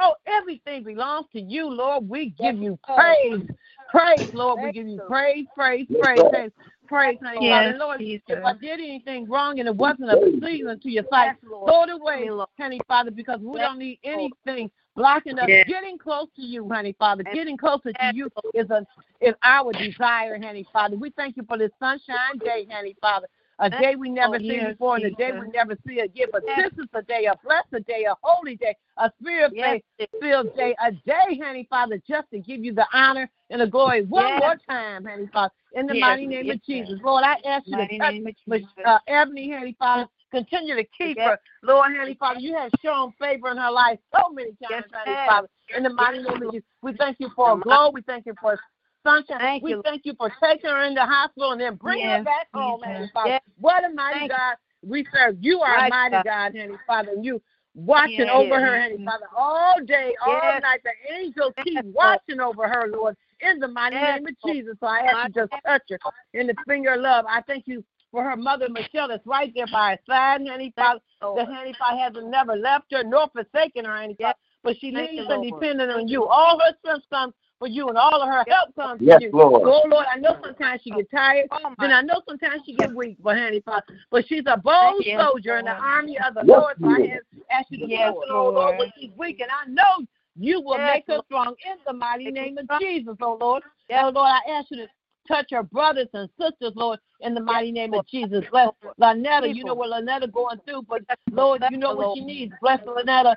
S5: Oh, everything belongs to you, Lord. We give you praise. Praise, Lord. We give you
S2: you.
S5: praise, praise, praise, praise, praise, honey
S2: Yes,
S5: Father. Lord,
S2: Jesus.
S5: if I did anything wrong and it wasn't a pleasing to your sight,
S2: Yes, Lord.
S5: throw it away, honey Father, because we
S2: Yes,
S5: don't need anything blocking us.
S2: Yes.
S5: Getting close to you, honey Father.
S2: Yes,
S5: Getting closer to
S2: Yes,
S5: you is a is our desire, honey Father. We thank you for this sunshine day, honey Father. A day we never
S2: you,
S5: seen
S2: yes,
S5: before and a day we never see again. But
S2: Yes.
S5: this is a day, a blessed day, a holy day, a spirit
S2: Yes,
S5: filled day, a day, honey Father, just to give you the honor and the glory one more time, honey Father, in the mighty name of Jesus. Lord, I ask you
S2: Mighty
S5: to touch
S2: name of
S5: Miss
S2: Jesus.
S5: uh, Ebony, honey Father. Continue to keep her. Lord, honey Father, you have shown favor in her life so many times, honey. Father. In the mighty name of Jesus, we thank you for a glow. We thank you for sunshine.
S2: Thank
S5: we
S2: you.
S5: thank you for taking her in the hospital and then bringing her
S2: Yes,
S5: back home. Heavenly Father.
S2: Yes.
S5: What a mighty
S2: Thank
S5: God we serve. You are a mighty
S2: God.
S5: God, Heavenly Father, and you watching
S2: Yes.
S5: over her, Heavenly Father, all day, all night. The angels keep watching over her, Lord, in the mighty name of Jesus. So I ask you just touch her in the finger of love. I thank you for her mother, Michelle, that's right there by her side, Heavenly Father. The Heavenly Father hasn't never left her nor forsaken her, Heavenly Father. But she
S2: you,
S5: and dependent on you. All her comes for you, and all of her help comes
S3: Yes,
S5: from you.
S3: Lord.
S5: Oh Lord, I know sometimes she get oh, tired,
S2: Oh,
S5: then. I know sometimes she get weak, but Father, but she's a bold
S2: you,
S5: soldier in the army of the
S3: Yes,
S5: Lord. So I
S3: Lord.
S5: ask- you to
S2: Yes,
S5: oh Lord,
S2: Lord.
S5: when she's weak, and I know you will
S2: Yes,
S5: make her
S2: Lord.
S5: strong in the mighty name of. Jesus, oh Lord.
S2: Yes.
S5: Oh Lord, I ask you to touch her brothers and sisters, Lord, in the mighty name of Jesus. Bless Lynetta. You know what Lynetta going through, but Lord,
S2: Lord.
S5: you know what she needs. Bless Lynetta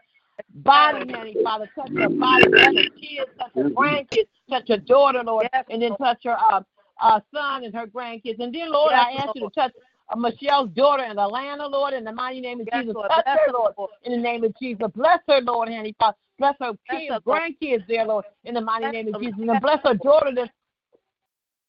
S5: body, Heavenly Father. Touch her body, bless her kids, touch her grandkids, touch her daughter, Lord, and then touch her uh, uh, son and her grandkids. And then, Lord, I ask you to touch uh, Michelle's daughter in Atlanta, Lord, in the mighty name of
S2: Yes,
S5: Jesus.
S2: Lord.
S5: Touch
S2: Bless
S5: her, Lord, in the name of Jesus. Bless her, Lord, Heavenly Father. Bless her
S2: Bless
S5: kids,
S2: her,
S5: grandkids there, Lord, in the mighty
S2: Yes,
S5: name of Jesus. And bless her daughter that's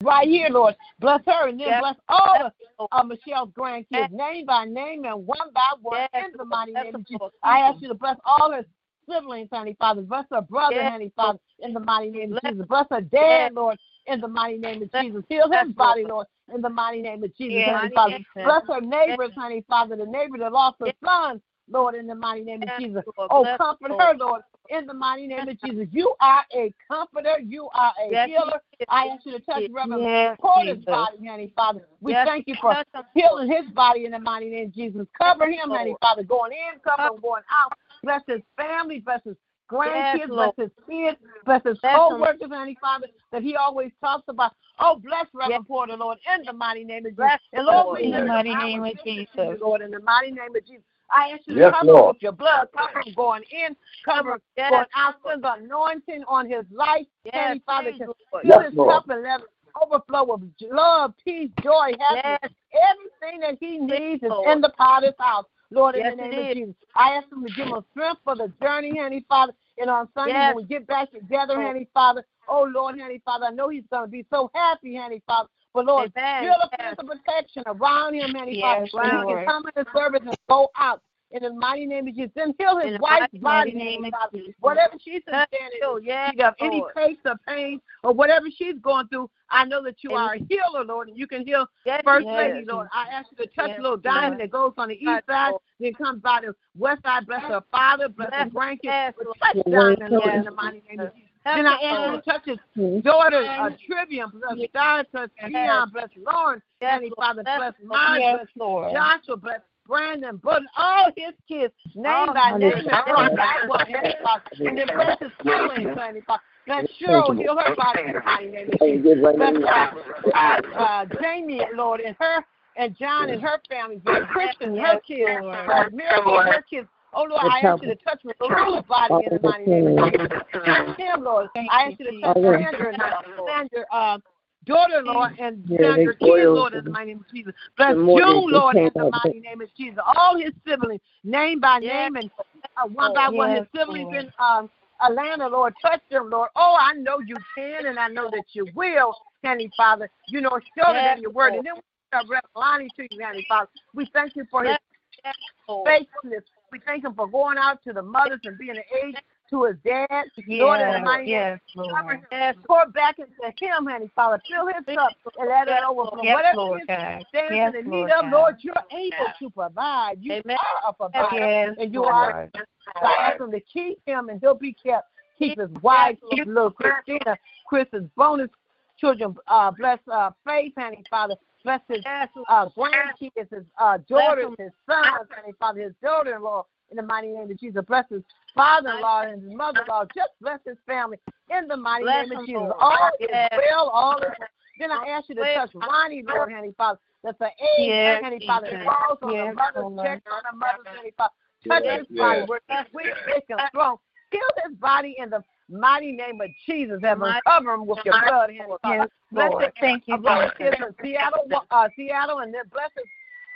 S5: right here, Lord. Bless her, and then
S2: Yes.
S5: bless all
S2: Yes,
S5: of uh, Michelle's grandkids,
S2: Yes.
S5: name by name and one by one, in the mighty name of Jesus. I ask you to bless all her siblings, honey, Father. Bless her brother,
S2: Yes,
S5: honey, Father, in the mighty name of Jesus. Bless her dad. Lord, in the mighty name of Jesus. Heal his body,
S2: Lord.
S5: In the mighty name of Jesus, honey, Father. Bless her neighbors, honey, Father, the neighbor that lost her son, Lord, in the mighty name of Jesus. Oh, comfort her, Lord, in the mighty name of Jesus. You are a comforter. You are a
S2: Yes,
S5: healer.
S2: yes,
S5: I ask you to touch
S2: yes,
S5: Reverend
S2: yes,
S5: Porter's
S2: Jesus.
S5: body, honey, Father. We
S2: Yes,
S5: thank you for
S2: touch
S5: healing his body in the mighty name of Jesus. Cover him,
S2: Lord.
S5: honey, Father, going in, cover him going out. Bless his family, bless his grandkids,
S2: Yes,
S5: bless his kids, bless his
S2: Bless him.
S5: co-workers, honey, Father, that he always talks about. Oh, bless Reverend
S2: Yes.
S5: Porter, Lord, in the mighty name of Jesus.
S2: Bless
S5: and Lord,
S2: Lord. In the mighty name of
S5: sister to you,
S2: Jesus.
S5: Lord, in the mighty name of Jesus. I ask you to
S3: Yes,
S5: cover
S3: Lord.
S5: with your blood, cover him going in, cover
S2: Yes,
S5: going out, send the anointing on his life,
S2: Yes,
S5: Heavenly Father,
S2: please,
S5: can
S2: Lord.
S5: fill
S3: Yes,
S5: his
S3: Lord.
S5: cup and let it overflow of love, peace, joy, happiness.
S2: Yes,
S5: Everything that he needs is
S2: Lord.
S5: in the potter's house. Lord, in the name of. Jesus. I ask him to give him strength for the journey, Heavenly Father. And on Sunday,
S2: Yes.
S5: when we get back together,
S2: Lord.
S5: Heavenly Father, oh Lord, Heavenly Father, I know he's going to be so happy, Heavenly Father. But Lord,
S2: Amen.
S5: feel a
S2: Yes.
S5: sense of protection around him, Heavenly
S2: Yes,
S5: Father. And he can come in the service and go out. In the mighty name of Jesus. Then heal his wife's body,
S2: name of Jesus.
S5: Whatever she's
S2: Touch
S5: standing
S2: you, yes,
S5: got any
S2: Lord.
S5: case of pain or whatever she's going through, I know that you
S2: Amen.
S5: are a healer, Lord, and you can heal
S2: Yes,
S5: First
S2: yes.
S5: Lady, Lord. I ask you to touch
S2: Yes,
S5: little diamond
S2: Lord.
S5: that goes on the east
S2: Touch,
S5: side,
S2: Lord.
S5: then comes by the west side. Bless her father, bless her
S2: Bless,
S5: grandkids.
S2: yes,
S5: touch diamond, Lord, in the mighty name of Jesus. Then I ask you to touch his daughter, uh, Trivium, bless Star, bless Keon, bless Lauren,
S2: Yes, Lord.
S5: Father,
S2: Bless, Lord. Yes,
S5: bless
S2: Lord.
S5: Joshua, bless Brandon, but all his kids, name
S2: Oh,
S5: by name, and
S2: hallelujah.
S5: one by one, Heavenly Father. And then bless his siblings, Heavenly Father. Bless Cheryl, heal her body in the mighty name of Jesus. Bless uh, uh, uh, Jamie, Lord, and her and John and her family. Kristen, her kids. Mary her kids. Oh Lord, I ask you to touch Michelle's body in the mighty name of Jesus. Touch him, Lord. I ask you to touch Sandra and Sandra, uh, daughter, Lord, and Sandra kids, Lord, in the mighty name of Jesus. Bless June, Lord, in the mighty name of Jesus. All his siblings, name by name, and uh, one by one, his siblings in um, Atlanta, Lord, touch them, Lord. Oh, I know you can, and I know that you will, Heavenly Father. You know, show it
S2: Yes,
S5: in your word.
S2: Lord.
S5: And then we uh, Reverend Lonnie to you, Heavenly Father. We thank you for his
S2: Yes, Lord.
S5: faithfulness. We thank him for going out to the mothers and being an aid to his dad. Lord, in the
S2: Yes,
S5: mighty
S2: yes, Lord.
S5: Yes, pour back into him, Heavenly Father. Fill his cup and let it overflow.
S2: Yes,
S5: Whatever
S2: Lord
S5: he
S2: God.
S5: stands
S2: Yes,
S5: in need of. Lord, you're able to provide. You
S2: Amen.
S5: are a provider.
S2: Yes,
S5: and you are
S2: Lord.
S5: so I ask him to keep him and he'll be kept. Keep his wife, keep little Christina, Chris's bonus children. Uh, bless uh, Faith, Heavenly Father. Bless his uh, grandkids, his uh, daughters, his sons, Heavenly Father, his daughter-in-law. In the mighty name of Jesus, bless his father-in-law and his mother-in-law. Just bless his family in the mighty
S2: Bless
S5: name of Jesus.
S2: Lord.
S5: All is
S2: Yes.
S5: well, all is well. Then I ask you to touch Ronnie, Lord, Heavenly Father. That's the age,
S2: Yes,
S5: Heavenly Father.
S2: Jesus.
S5: Falls on
S2: Yes,
S5: the mother's
S2: Lord.
S5: check, on the mother's, Heavenly Father. Touch
S3: Yes,
S5: his body
S3: yes.
S5: where he's weak, sick, and strong. Heal his body in the mighty name of Jesus. Heaven,
S2: Mighty-
S5: cover him with your blood, Heavenly Father.
S2: Yes,
S5: Bless
S2: Lord. Thank you, Jesus.
S5: in Seattle, uh, Seattle, and then bless his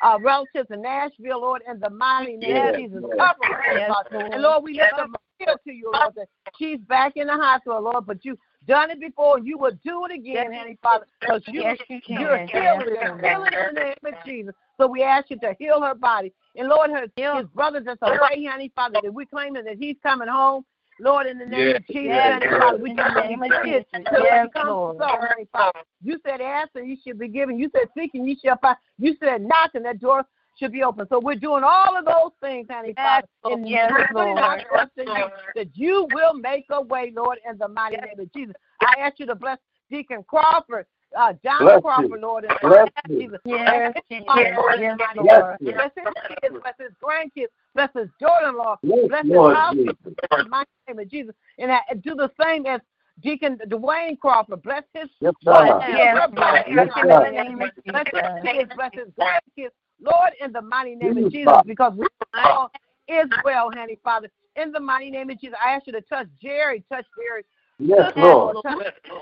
S5: uh, relatives in Nashville, Lord, in the mighty name
S3: Yes,
S5: of Jesus.
S3: Lord.
S5: Cover him,
S2: Yes, Lord.
S5: And Lord, we lift up appeal to you, Lord, that she's back in the hospital, Lord, but you done it before, and you will do it again, Heavenly Father, because you,
S6: Yes, you can.
S5: you're a
S6: Yes,
S5: healer.
S6: you
S5: You're healing in the name of Jesus. So we ask you to heal her body. And Lord, her, his brothers that's away, Heavenly Father, that we claiming that he's coming home. Lord, in the name of
S3: Yes,
S5: Jesus,
S3: yes,
S5: Father, we
S6: in
S5: just
S6: the name
S5: you
S6: of Jesus.
S5: till
S6: Yes, Lord.
S5: so, Father. You said ask and you should be given. You said seek and you shall find. You said knock and that door should be open. So we're doing all of those things, Heavenly Father. And
S6: Yes,
S5: we're putting our
S6: Lord.
S5: trust in you that you will make a way, Lord, in the mighty name of Jesus. I ask you to bless Deacon Crawford, uh, John
S3: Bless you.
S5: Crawford, Lord, in the
S3: Bless
S5: mighty name
S3: you.
S5: of Jesus.
S6: Yes,
S5: Bless his
S6: yes, yes,
S5: Lord, in the
S6: yes,
S5: mighty
S6: Lord.
S5: name of Jesus. Bless his kids, bless his grandkids, bless his daughter-in-law,
S3: Yes,
S5: bless his house,
S3: Jesus.
S5: in the mighty name of Jesus. And I, do the same as Deacon Dwayne Crawford. Bless his
S3: Yes,
S5: wife,
S3: sir.
S6: Yes,
S5: her
S6: Lord.
S3: Yes,
S5: in
S3: sir.
S5: name of Jesus. Bless his kids, bless his grandkids, Lord, in the mighty name of Jesus,
S3: Father.
S5: because we all is well, honey, Father. In the mighty name of Jesus, I ask you to touch Jerry, touch Jerry,
S3: Yes, Lord.
S5: touch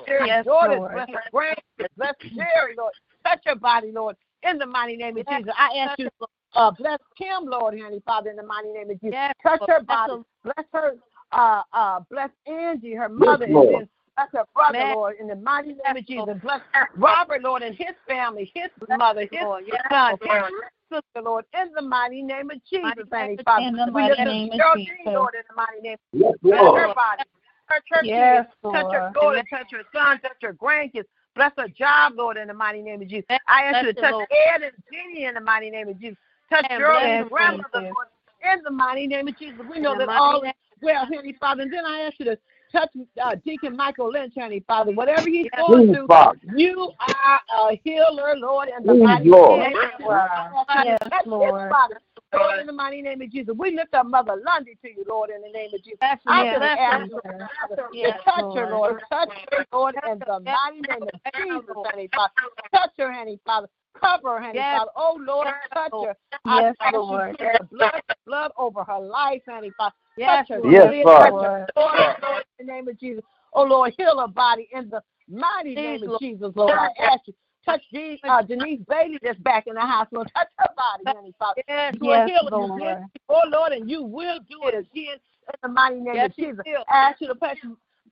S5: Jerry's
S6: Yes,
S5: daughters,
S6: Lord.
S5: bless her grandkids, bless Jerry, Lord. Touch her body, Lord, in the mighty name of Jesus. I ask you, uh, bless Kim, Lord, honey, Father, in the mighty name of Jesus.
S6: Yes,
S5: Touch
S6: Lord.
S5: her body, bless her, uh, uh, bless Angie, her
S3: Yes,
S5: mother, and bless her brother,
S6: Yes.
S5: Lord, in the mighty name
S6: Yes,
S5: of Jesus.
S6: Lord.
S5: Bless Robert, Lord, and his family, his mother, his
S6: Lord. Yes,
S5: son,
S6: Lord.
S5: his sister, Lord, in the mighty name of Jesus,
S6: Mighty
S5: honey, Father.
S6: in the mighty name of
S5: Geraldine,
S6: Jesus.
S5: Lord, in the mighty name
S3: Yes,
S5: Touch her body. Touch her
S6: Yes,
S5: kids. Touch her
S6: Lord.
S5: daughter. Touch her son. Touch her grandkids. Bless her job, Lord, in the mighty name of Jesus. I ask you to touch
S6: Lord.
S5: Ed and Jenny in the mighty name of Jesus. Touch
S6: And
S5: Geraldine,
S6: bless
S5: grandmother, Lord, in the mighty name of Jesus. We know
S6: In
S5: that all is well, Heavenly Father. And then I ask you to touch uh, Deacon Michael Lynch, Heavenly Father. Whatever he's
S6: Yes.
S5: going through,
S3: Father.
S5: you are a healer, Lord, in the
S3: Please,
S5: mighty
S3: Lord.
S5: name of Jesus.
S6: you are.
S5: I ask you to
S6: Yes, Lord.
S5: body, Lord, in the mighty name of Jesus. We lift up Mother Lundy to you, Lord, in the name of Jesus.
S6: Bless
S5: I
S6: you.
S5: just
S6: Bless
S5: ask
S6: you,
S5: you,
S6: Lord.
S5: Father,
S6: Yes,
S5: touch her,
S6: Lord.
S5: Lord. Touch her, Lord, in the mighty name of Jesus, honey, Father. Touch her, honey, Father. Cover her, honey,
S6: Yes,
S5: Father. Oh, Lord, touch her.
S6: Lord.
S5: I
S6: Yes,
S5: ask you to
S6: Lord.
S5: put blood, blood over her life, honey, Father.
S6: Yes,
S5: touch her.
S3: Yes,
S5: Live,
S3: Father.
S5: touch her. Lord, Lord, in the name of Jesus. Oh, Lord, heal her body in the mighty
S6: Please,
S5: name of
S6: Lord.
S5: Jesus, Lord. I ask you. Touch De- uh, Denise Bailey that's back in the hospital. Touch her body, honey, Father.
S6: Yes,
S5: You are
S6: yes,
S5: healer. You
S6: Lord.
S5: did it before, Lord, and you will do it again in the mighty name
S6: Yes,
S5: of Jesus.
S6: will.
S5: Ask you to touch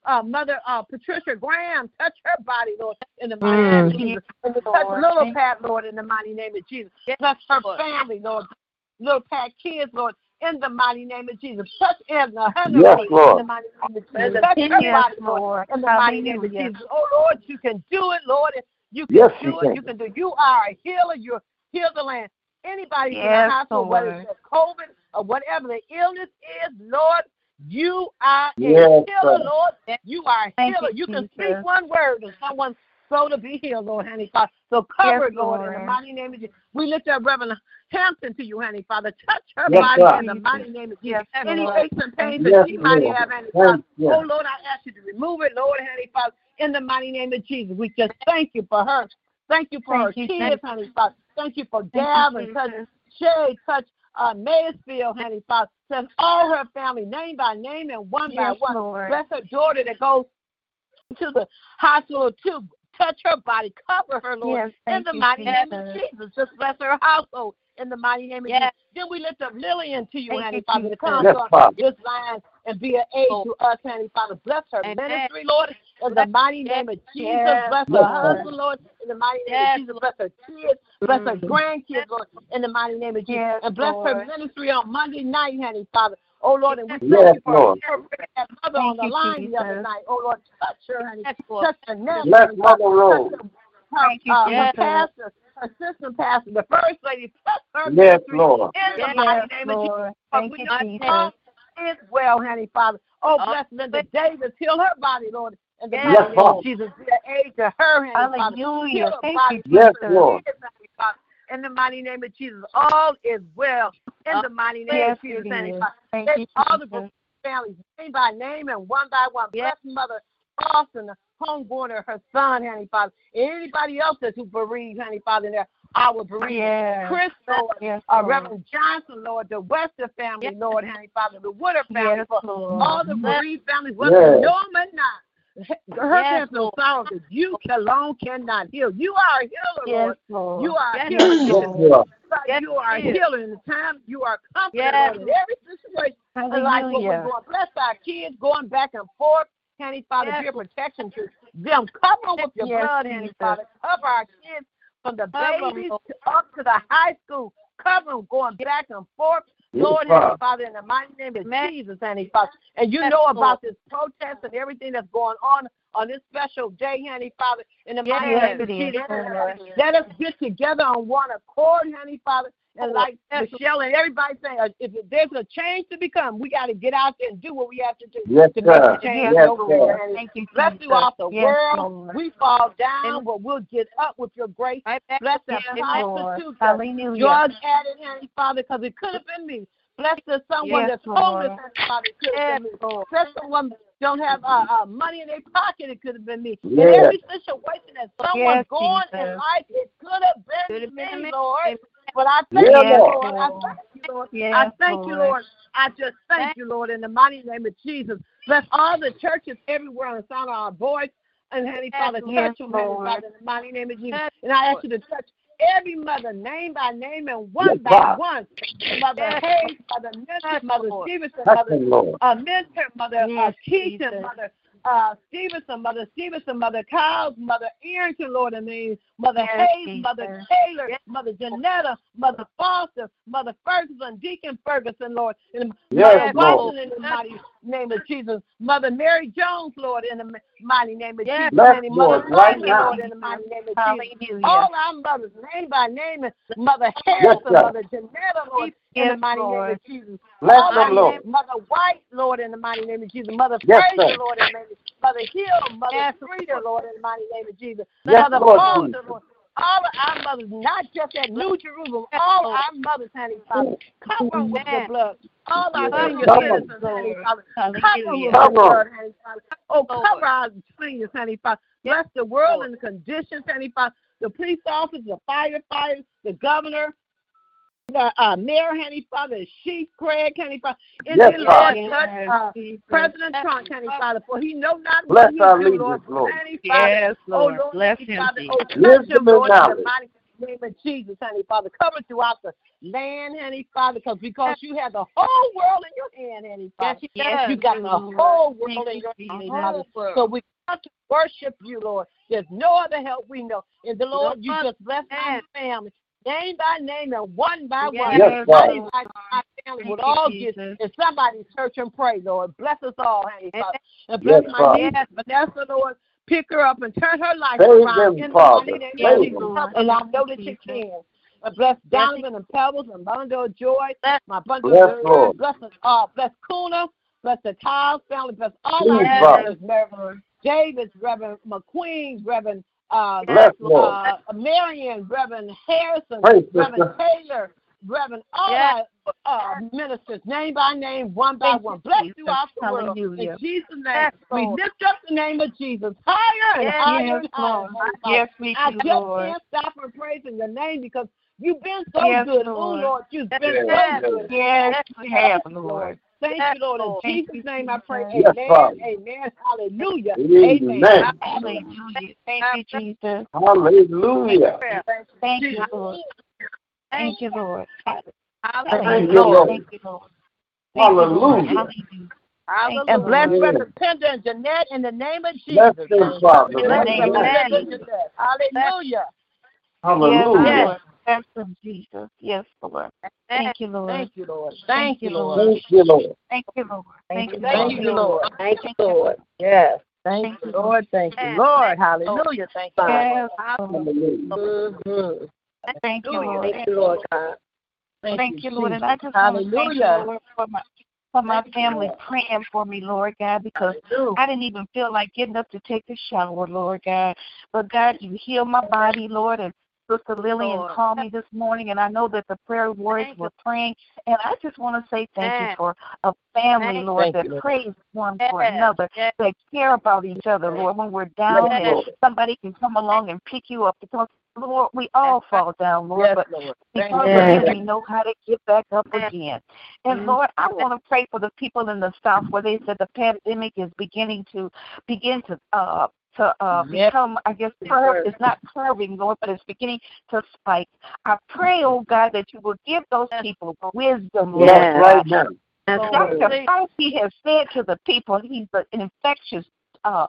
S5: uh, Mother uh, Patricia Graham. Touch her body, Lord, in the mighty name of
S6: Mm.
S5: Jesus. And to touch
S6: Lord.
S5: little Pat, Lord, in the mighty name of Jesus.
S6: Yes,
S5: Touch her
S6: Lord.
S5: family, Lord. Little Pat kids, Lord, in the mighty name of Jesus. Touch Edna, her
S3: Yes,
S5: in
S3: Lord.
S5: the mighty name of Jesus. Touch her
S6: yes,
S5: body, Lord,
S6: Lord.
S5: in the mighty name of Jesus. Oh, Lord, you can do it, Lord. You can
S3: Yes,
S5: do
S3: you
S5: it.
S3: can.
S5: You can do. You are a healer. You're heal the land. Anybody in
S6: Yes,
S5: the hospital, whether
S6: Lord.
S5: it's COVID or whatever the illness is, Lord, you are a
S3: Yes,
S5: healer,
S3: sir.
S5: Lord. You are a
S6: Thank
S5: healer.
S6: you,
S5: You, can speak one word and someone's soul to be healed, Lord, honey Father. So cover
S6: Yes,
S5: it, Lord, in the mighty name of Jesus. We lift up Reverend Hampton to you, honey Father. Touch her
S3: Yes,
S5: body
S3: sir.
S5: in the mighty name of Jesus.
S6: Yes,
S5: Any
S6: Lord.
S5: aches and pains
S3: Yes,
S5: that she might have, honey Father.
S3: you.
S5: Oh, Lord, I ask you to remove it, Lord, honey Father, in the mighty name of Jesus. We just thank you for her. Thank you for
S6: Thank
S5: her
S6: you,
S5: kids,
S6: thank
S5: honey Father. Thank you for
S6: Thank you,
S5: Gavin, touch
S6: Jesus.
S5: Shay, touch uh, Maysfield, honey Father. Touch all her family, name by name and one
S6: Yes,
S5: by one.
S6: Lord.
S5: Bless her daughter that goes to the hospital too. Touch her body, cover her, Lord,
S6: Yes,
S5: in the
S6: you,
S5: mighty name of
S6: Jesus.
S5: Jesus. Just bless her household in the mighty name of
S6: Yes.
S5: Jesus. Then we lift up Lillian to you,
S6: Thank
S5: honey
S6: you,
S5: Father, to come
S3: Yes,
S5: on
S3: Father.
S5: this line and be an aid to us, honey Father. Bless her
S6: Amen.
S5: ministry, Lord, in the mighty name of Jesus.
S6: Yes,
S5: Bless her
S3: Lord.
S5: husband, Lord, in the mighty name
S6: Yes,
S5: of Jesus. Bless her kids. Bless her
S6: Mm.
S5: grandkids, Lord, in the mighty name of Jesus.
S6: Yes,
S5: and bless her ministry on Monday night, honey Father. Oh Lord, and we thank
S3: Yes,
S5: you for
S3: Lord.
S5: that mother on the line the other night. Oh Lord, touch her, honey.
S6: Yes, Lord.
S5: Touch her nephew.
S3: Bless
S5: honey, Father.
S3: Mother Rose.
S5: Touch her, her,
S6: Thank you,
S5: uh, her pastor, her assistant pastor, the first lady. Touch her
S3: Yes, Lord.
S5: in the
S6: Yes,
S5: mighty name of Jesus.
S6: Lord. Thank you, Jesus.
S5: is well, honey, Father. Oh,
S6: Oh,
S5: bless Linda Davis. Heal her body, Lord. In the
S6: Yes,
S5: mighty name
S3: Father.
S5: of Jesus. Be an aid to her, honey, Father.
S6: Hallelujah.
S5: Heal her
S6: Thank
S5: body.
S6: you,
S3: Yes, Lord.
S5: kids, honey, Father. In the mighty name of Jesus. All is well. In the mighty name
S6: Yes,
S5: of Jesus,
S6: it
S5: honey,
S6: is.
S5: Father.
S6: Thank you,
S5: all the
S6: Jesus.
S5: families, name by name and one by one.
S6: Yes.
S5: Bless Mother Austin, the homeborn, her son, honey, Father. And anybody else that's who bereaved, honey, Father, in there, our bereaved.
S6: Yes.
S5: Chris, Lord,
S6: Yes,
S5: uh, Reverend Johnson, Lord, the Wester family,
S6: Yes.
S5: Lord, honey, Father, the Woodard family,
S6: Yes,
S5: all the bereaved families, whether
S3: Yes.
S5: know them or not. Her
S6: Yes,
S5: yes, no
S6: Lord.
S5: sorrow that you alone cannot heal. You are a healer,
S6: Yes,
S5: Lord.
S6: Lord.
S5: You are a
S6: Yes,
S5: healer.
S3: Yes,
S6: Lord.
S3: Lord.
S5: Father, you are a
S6: Yes.
S5: healer in the time. You are comforted,
S6: Yes.
S5: In every situation in life what we're
S6: Hallelujah.
S5: going. Bless our kids going back and forth. Heavenly Father,
S7: Yes.
S5: be protection to them. Cover them with your
S7: Yes,
S5: blood, Heavenly Father. Cover our kids from the
S7: Cover 'em,
S5: babies
S7: Lord.
S5: to up to the high school. Cover them going back and forth.
S3: Yes,
S5: Lord,
S3: Father.
S5: Heavenly Father, in the mighty name of
S7: Amen.
S5: Jesus, Heavenly Father. And you
S7: Yes,
S5: know
S7: Lord.
S5: about this protest and everything that's going on on this special day, Heavenly Father. In the mighty
S7: Yes,
S5: name of
S7: it is,
S5: Jesus, let us get together on one accord, Heavenly Father. And like
S7: Yes,
S5: Michelle and everybody saying, uh, if there's a change to become, we got to get out there and do what we have to do
S3: Yes,
S5: to make
S3: sir.
S5: a change
S3: Yes,
S5: over
S7: Thank you,
S5: Bless
S7: Jesus.
S5: throughout the
S7: Yes,
S5: world.
S7: Lord.
S5: We fall down,
S7: Amen.
S5: but we'll get up with your grace.
S7: Right back
S5: Bless the
S7: to you, Lord.
S5: prostitutes,
S7: Hallelujah.
S5: drug addict, Heavenly Father, because it could have been me. Bless the someone
S7: Yes,
S5: that's homeless,
S7: Lord.
S5: Heavenly Father. Could have
S7: Yes,
S5: been me.
S7: Lord.
S5: Bless someone don't have uh, uh, money in their pocket. It could have been me. In every situation that someone's
S7: Yes,
S5: going in life, it could have been
S7: Could have been
S5: me,
S7: me.
S5: Lord. But I thank
S3: Yes,
S5: you,
S3: Lord.
S5: Lord. I thank you, Lord. I
S7: Yes,
S5: thank you,
S7: Lord.
S5: Lord. I just thank you, Lord, in the mighty name of Jesus. Bless all the churches everywhere on the sound of our voice. And Heavenly
S7: Yes,
S5: Father,
S7: yes,
S5: touch them, Heavenly
S7: Lord.
S5: Father, in the mighty name of Jesus. And I ask you to touch every mother, name by name and one
S3: Yes,
S5: by
S3: God.
S5: one. Mother
S7: Yes,
S5: Hayes, Mother Mentor,
S7: Yes,
S5: Mother Stevenson, Mother
S3: them,
S5: uh, Mentor, Mother uh,
S7: Yes,
S5: Keaton,
S7: Jesus.
S5: Mother uh, Stevenson, Mother Stevenson, Mother Kyles, Mother Arrington, Lord, and name, Mother
S7: Yes,
S5: Hayes, Mother Taylor,
S7: Yes.
S5: Mother Janetta, Mother Foster, Mother Ferguson, Deacon Ferguson, Lord, and
S3: Yes,
S5: Mother
S3: Lord.
S5: Watson in the mighty name of Jesus, Mother Mary Jones, Lord, in the mighty name of
S7: Yes,
S5: Jesus, and Mother
S3: Lord, right now.
S5: Lord, in the mighty name of Jesus. All our mothers, name by name, Mother Harrison,
S3: sir.
S5: Mother Janetta, Lord, in the
S7: Yes,
S5: mighty name of Jesus.
S3: Bless
S5: All
S3: them, Lord.
S5: name- Mother White, Lord, in the mighty name of Jesus. Mother
S3: Yes,
S5: Fraser. Lord, in the name of Jesus. Mother Hill, Mother
S7: Yes,
S5: Frida, Lord, in the mighty name of Jesus.
S3: Yes,
S5: Mother
S3: Lord
S5: Foster. Lord. All of our mothers, not just at New Jerusalem, all our mothers, honey, Father, cover with your blood. All our senior citizens, honey, Father, cover with your blood, honey, Father. Oh, cover our seniors, honey, Father. Bless the world and the conditions, honey, Father. The police officers, the firefighters, the governor, the uh, mayor, honey, Father, Chief Craig, honey, Father. In
S3: Yes,
S5: the
S3: Father.
S5: Lord, touch, uh, President Trump, honey, Father, for he know not
S3: Bless
S5: what he
S3: our
S5: do,
S3: leaders,
S5: Lord.
S3: Lord.
S5: Honey, Father.
S7: Yes,
S5: Oh,
S7: Lord.
S5: Lord,
S7: Bless
S5: honey,
S7: him,
S5: Father.
S7: Jesus.
S5: Oh, touch
S3: Wisdom
S5: him, Lord, in the
S3: knowledge.
S5: mighty name of Jesus, honey, Father. Cover throughout the land, honey, Father, because because you have the whole world in your hand, honey, Father.
S7: Yes,
S5: Yes, you got the whole world in your hand,
S7: The
S5: Father. So we come to worship you, Lord. There's no other help we know. And the Lord, you just bless my
S7: Yes.
S5: family. Name by name and one by one.
S7: Yes,
S3: Yes,
S5: Everybody
S3: God.
S5: by my family
S7: Thank
S5: would all get and somebody search and pray, Lord. Bless us all, honey, Father. And bless
S3: Yes,
S5: my
S3: Father.
S5: niece, Vanessa, Lord. Pick her up and turn her life
S3: Save
S5: around
S3: them,
S5: in the
S3: Father.
S5: mighty name of
S3: Save
S5: Jesus.
S3: them.
S5: And I know that you can. And bless
S7: Yes,
S5: Donovan and Pebbles and Bundle of Joy.
S7: Bless-
S5: My bundle
S3: Bless,
S5: of
S3: Lord.
S5: Bless us all. Bless Kuna. Bless the Kyles family. Bless all
S3: Please,
S5: our
S3: Father.
S5: brothers, Reverend Davis, Reverend McQueen, Reverend uh,
S3: Bless, Lord.
S5: uh, Marion, Reverend Harrison,
S3: Pray,
S5: Reverend
S3: sister.
S5: Taylor, Reverend all
S7: Yes.
S5: our uh, ministers, name by name, one by
S7: Thank
S5: one.
S7: you,
S5: Bless
S7: Jesus.
S5: throughout the world.
S7: Hallelujah.
S5: In Jesus' name,
S7: Yes,
S5: we
S7: Lord.
S5: lift up the name of Jesus higher and
S7: Yes,
S5: higher
S7: yes,
S5: and higher.
S7: Lord. Yes, we
S5: I just
S7: Lord.
S5: can't stop from praising your name because you've been so
S7: Yes,
S5: good.
S7: Lord.
S5: Oh, Lord, you've been
S3: Yes,
S5: so good.
S7: Yes, we have,
S5: Yes,
S7: Lord.
S5: Thank
S7: Yes,
S5: you, Lord. In Jesus' name I pray.
S7: Jesus.
S3: Yes,
S5: Amen.
S3: Father.
S5: Amen. Hallelujah.
S3: Amen.
S7: Hallelujah. Thank you, Jesus.
S3: Hallelujah.
S7: Thank you, Lord. Thank you, Lord.
S3: Thank you, Lord.
S7: Thank you, Lord. Thank you, Lord.
S3: Hallelujah.
S7: Hallelujah.
S5: And bless
S3: Amen.
S5: Reverend Pender and Jeanette in the name of
S3: Bless
S5: Jesus.
S3: them, Father.
S5: Bless
S3: Bless
S5: Reverend
S3: them.
S5: Pender and Jeanette. Hallelujah.
S3: Hallelujah.
S7: Yes, Lord. Jesus. Yes, Lord. Thank you, Lord.
S5: Thank you, Lord. Thank you, Lord.
S3: Thank you, Lord.
S7: Thank you, Lord. Thank you,
S5: Thank you,
S7: Lord.
S5: Lord. Thank you, Lord. Yes. Thank
S7: Thank
S5: you,
S7: you,
S5: Lord. Thank you, Lord. Hallelujah. Thank you.
S7: Yes, Lord.
S3: Hallelujah.
S5: Mhm.
S7: Thank you, Lord.
S5: Thank you, Lord God.
S7: Thank you, Lord. And I just want to thank you,
S5: Hallelujah.
S7: Lord, for my for my family praying for me, Lord God, because I didn't even feel like getting up to take a shower, Lord God. But God, you healed my body, Lord, and Sister Lillian
S5: Lord.
S7: called me this morning, and I know that the prayer warriors
S5: Thank
S7: were praying. And I just want to say thank you
S5: Yes.
S7: for a family,
S5: Thank-
S7: Lord, that
S5: you,
S7: prays one for another,
S5: Yes.
S7: that care about each other, Lord. When we're down,
S3: Yes,
S7: and somebody can come along and pick you up because, Lord, we all fall down, Lord.
S5: Yes,
S7: but
S5: Lord.
S7: because
S5: Thank
S7: of
S5: you.
S7: you, we know how to get back up again. And
S5: Mhm.
S7: Lord, I want to pray for the people in the South where they said the pandemic is beginning to begin to uh to uh
S5: Yes.
S7: become, I guess, curve. It's not curving, Lord, but it's beginning to spike. I pray, oh God, that you will give those people wisdom, Lord.
S3: Yes, right now.
S7: Dr. Fauci has said to the people he's an infectious uh,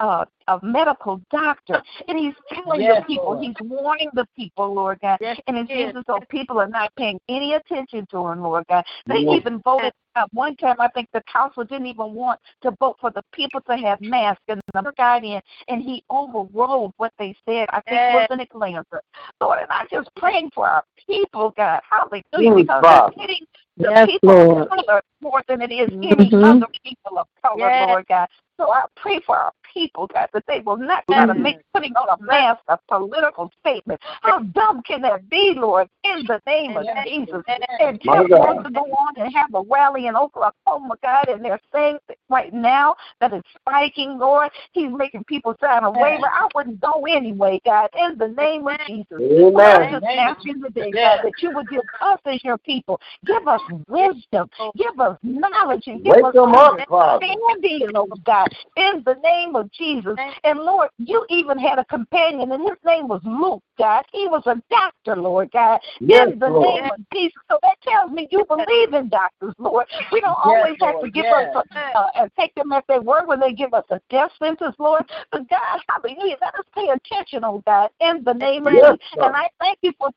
S7: uh, a medical doctor, and he's telling
S5: Yes,
S7: the people,
S5: Lord.
S7: he's warning the people, Lord God.
S5: Yes,
S7: and it
S5: he is.
S7: seems as though people are not paying any attention to him, Lord God. They
S3: Yes.
S7: even voted uh, one time. I think the council didn't even want to vote for the people to have masks, and the guy in, and he overrode what they said. I think
S5: Yes.
S7: was in Atlanta, Lord. And I'm just praying for our people, God, hallelujah,
S3: Yes,
S7: because it's hitting the
S6: Yes,
S7: people
S6: Lord.
S7: of color more than it is any
S6: Mhm.
S7: other people of color,
S5: Yes.
S7: Lord God. So I pray for our people, God, that they will not try to make putting on a mask a political statement. How dumb can that be, Lord? In the name of
S5: Yes.
S7: Jesus. And
S3: My
S7: Trump
S3: God.
S7: wants to go on and have a rally in Oklahoma, God, and they're saying right now that it's spiking, Lord. He's making people sign a waiver. I wouldn't go anyway, God, in the name of Jesus.
S3: Amen.
S7: So I just ask you today, God, that you would give us as your people, give us wisdom, give us knowledge, and give
S3: Wake
S7: us
S3: them up,
S7: understanding, oh God, in the name of Jesus. And Lord, you even had a companion, and his name was Luke, God. He was a doctor, Lord God,
S3: Yes,
S7: in the
S3: Lord.
S7: name of Jesus. So that tells me you believe in doctors, Lord. We don't always have to give
S5: yes.
S7: us a, uh, and take them at their word when they give us a death sentence, Lord. But God, hallelujah, let us pay attention, oh God, in the name of Jesus. And I thank you for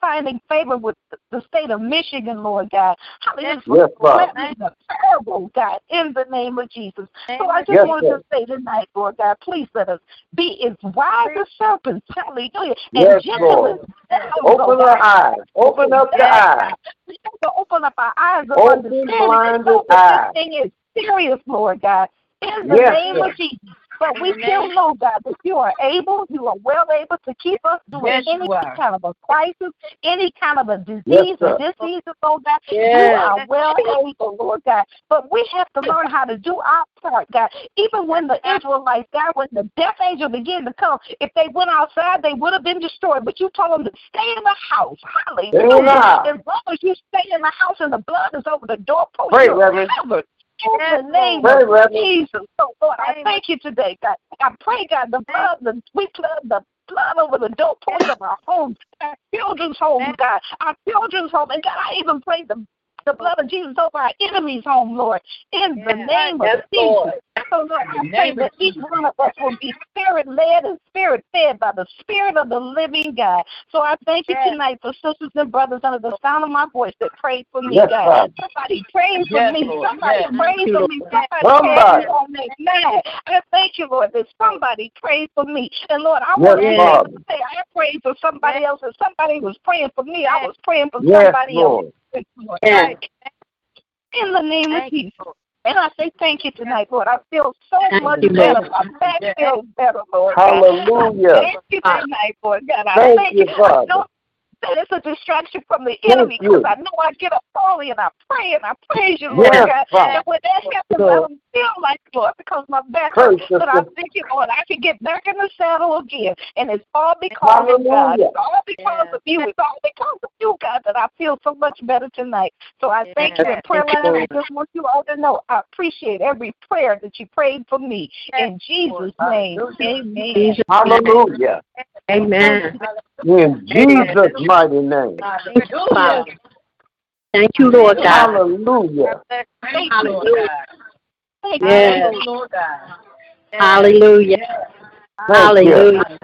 S7: finding favor with the- state of Michigan, Lord God. Hallelujah.
S3: Yes,
S7: cleansing terrible, God, in the name of Jesus. So I just
S3: Yes,
S7: wanted
S3: Lord.
S7: to say tonight, Lord God, please let us be as wise as serpents, hallelujah, and
S3: Yes,
S7: gentle
S3: Lord.
S7: as oh
S3: Open
S7: oh
S3: our
S7: God.
S3: eyes. Open up the eyes.
S7: We have to open up our eyes of
S3: Open
S7: understanding
S3: blinded eyes.
S7: this thing is serious, Lord God. In the
S3: Yes,
S7: name
S3: Lord.
S7: of Jesus. But we mm-hmm. still know, God, that you are able, you are well able to keep us through
S5: Yes,
S7: any
S5: are.
S7: kind of a crisis, any kind of a
S3: Yes,
S7: disease or
S3: sir.
S7: disease, oh God. You are well able, Lord God. But we have to learn how to do our part, God. Even when the Israelites, God, when the death angel began to come, if they went outside, they would have been destroyed. But you told them to stay in the house.
S3: Stay in the
S7: Hallelujah. As long as you stay in the house and the blood is over the doorpost,
S3: Pray,
S7: you're
S3: Reverend.
S7: covered. In the name
S3: Pray,
S7: of
S3: Reverend.
S7: Jesus. So, Lord, I thank you today, God. I pray, God, the blood, the we blood, the blood over the doorposts of our homes, our children's homes, God, our children's home. And God, I even pray the the blood of Jesus over our enemies' home, Lord, in the name of
S5: Yes,
S7: Jesus.
S5: Lord.
S7: So, Lord, I
S5: In
S7: pray that each one of us will be spirit led and spirit fed by the Spirit of the living God. So I thank you
S5: Yes.
S7: tonight for sisters and brothers under the sound of my voice that prayed for me,
S3: Yes,
S7: God.
S3: Father.
S7: Somebody praying for
S5: Yes,
S7: me.
S5: Lord.
S7: Somebody
S5: Yes.
S7: praying for me. Somebody,
S3: Somebody.
S7: praying on their mind. I thank you, Lord, that somebody prayed for me. And Lord, I
S3: Yes,
S7: want to say I prayed for somebody else, and somebody was praying for me. I was praying for
S3: Yes,
S7: somebody else.
S3: Lord.
S7: Lord. In the name of Jesus. And I say thank you tonight, Lord. I feel so
S6: Thank
S7: much
S6: you,
S7: better.
S6: Lord.
S7: My back feels better, Lord. God.
S3: Hallelujah.
S7: Thank you tonight, Lord God. I
S3: Thank
S7: thank
S3: you,
S7: I
S3: Father.
S7: Know that it's a distraction from the
S3: Thank
S7: enemy because I know I get up early and I pray and I praise you, Lord
S3: Yes,
S7: God.
S3: Father.
S7: And when that happens, I don't feel like Lord because my back hurts. But I
S3: sister.
S7: thank you, Lord. I can get back in the saddle again. And it's all because of God. It's all because of you. It's all because of you, God, that I feel so much better tonight. So I thank you in prayer
S6: Thank you,
S7: line. I just want you all to know I appreciate every prayer that you prayed for me. In Jesus' name, amen.
S6: Jesus'
S3: Hallelujah.
S6: Amen.
S3: In Jesus' mighty name.
S6: Thank you, Father. Thank you, Lord God.
S3: Hallelujah.
S7: Thank you, Lord.
S5: Hallelujah.
S7: Thank you.
S6: Yes.
S5: Lord God.
S6: Hallelujah.
S3: Thank you.
S6: Hallelujah.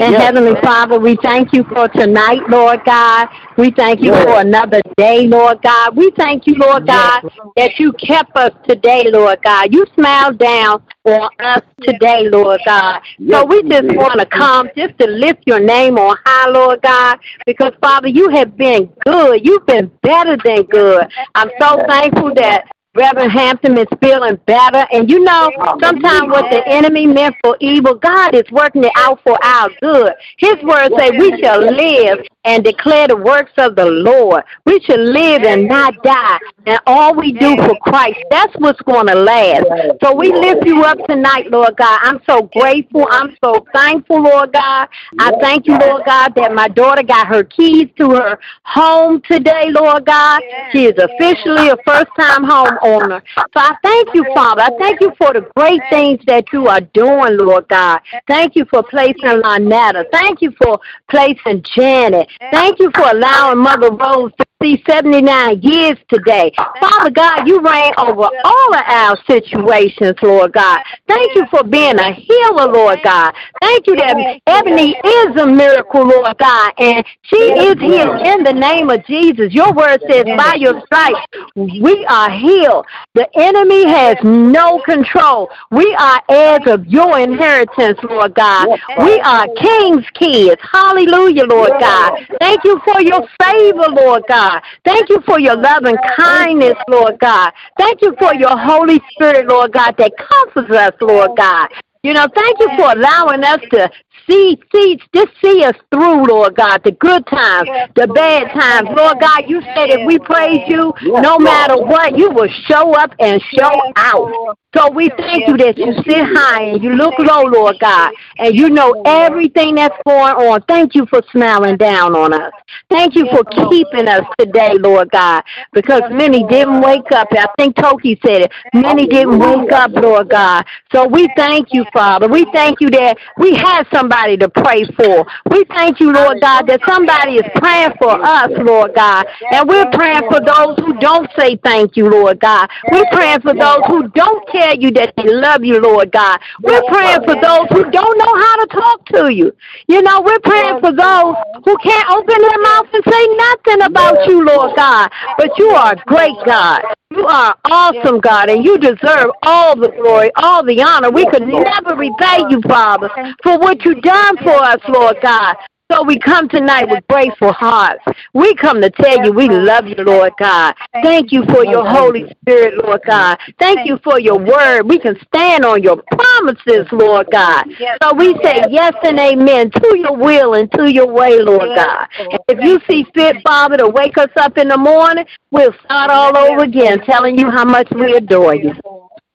S6: And
S3: Yes.
S6: Heavenly Father, we thank you for tonight, Lord God. We thank you
S3: Yes.
S6: for another day, Lord God. We thank you, Lord God, that you kept us today, Lord God. You smiled down on us today, Lord God. So we just want to come just to lift your name on high, Lord God, because Father, you have been good. You've been better than good. I'm so thankful that Reverend Hampton is feeling better. And you know, sometimes what the enemy meant for evil, God is working it out for our good. His word say we shall live and declare the works of the Lord. We shall live and not die. And all we do for Christ, that's what's going to last. So we lift you up tonight, Lord God. I'm so grateful. I'm so thankful, Lord God. I thank you, Lord God, that my daughter got her keys to her home today, Lord God. She is officially a first time homeowner. So I thank you, Father. I thank you for the great things that you are doing, Lord God. Thank you for placing Lynetta. Thank you for placing Janet. Thank you for allowing Mother Rose to see 79 years today. Father God, you reign over all of our situations, Lord God. Thank you for being a healer, Lord God. Thank you that Ebony is a miracle, Lord God, and she is healed in the name of Jesus. Your word says, by your stripes, we are healed. The enemy has no control. We are heirs of your inheritance, Lord God. We are king's kids. Hallelujah, Lord God. Thank you for your favor, Lord God. Thank you for your love and kindness, Lord God. Thank you for your Holy Spirit, Lord God, that comforts us, Lord God. You know, thank you for allowing us to see, see, just see us through, Lord God, the good times, the bad times. Lord God, you said if we praise you, no matter what, you will show up and show out. So we thank you that you sit high and you look low, Lord God, and you know everything that's going on. Thank you for smiling down on us. Thank you for keeping us today, Lord God, because many didn't wake up. I think Toki said it. Many didn't wake up, Lord God. So we thank you, Father. We thank you that we have somebody to pray for. We thank you, Lord God, that somebody is praying for us, Lord God. And we're praying for those who don't say thank you, Lord God. We're praying for those who don't tell you that they love you, Lord God. We're praying for those who don't know how to talk to you. You know, we're praying for those who can't open their mouth and say nothing about you, Lord God. But you are a great God. You are awesome, God, and you deserve all the glory, all the honor. We could never repay you, Father, for what you've done for us, Lord God. So we come tonight with grateful hearts. We come to tell you we love you, Lord God. Thank you for your Holy Spirit, Lord God. Thank you for your word. We can stand on your promises, Lord God. So we say yes and amen to your will and to your way, Lord God. If you see fit, Father, to wake us up in the morning, we'll start all over again telling you how much we adore you.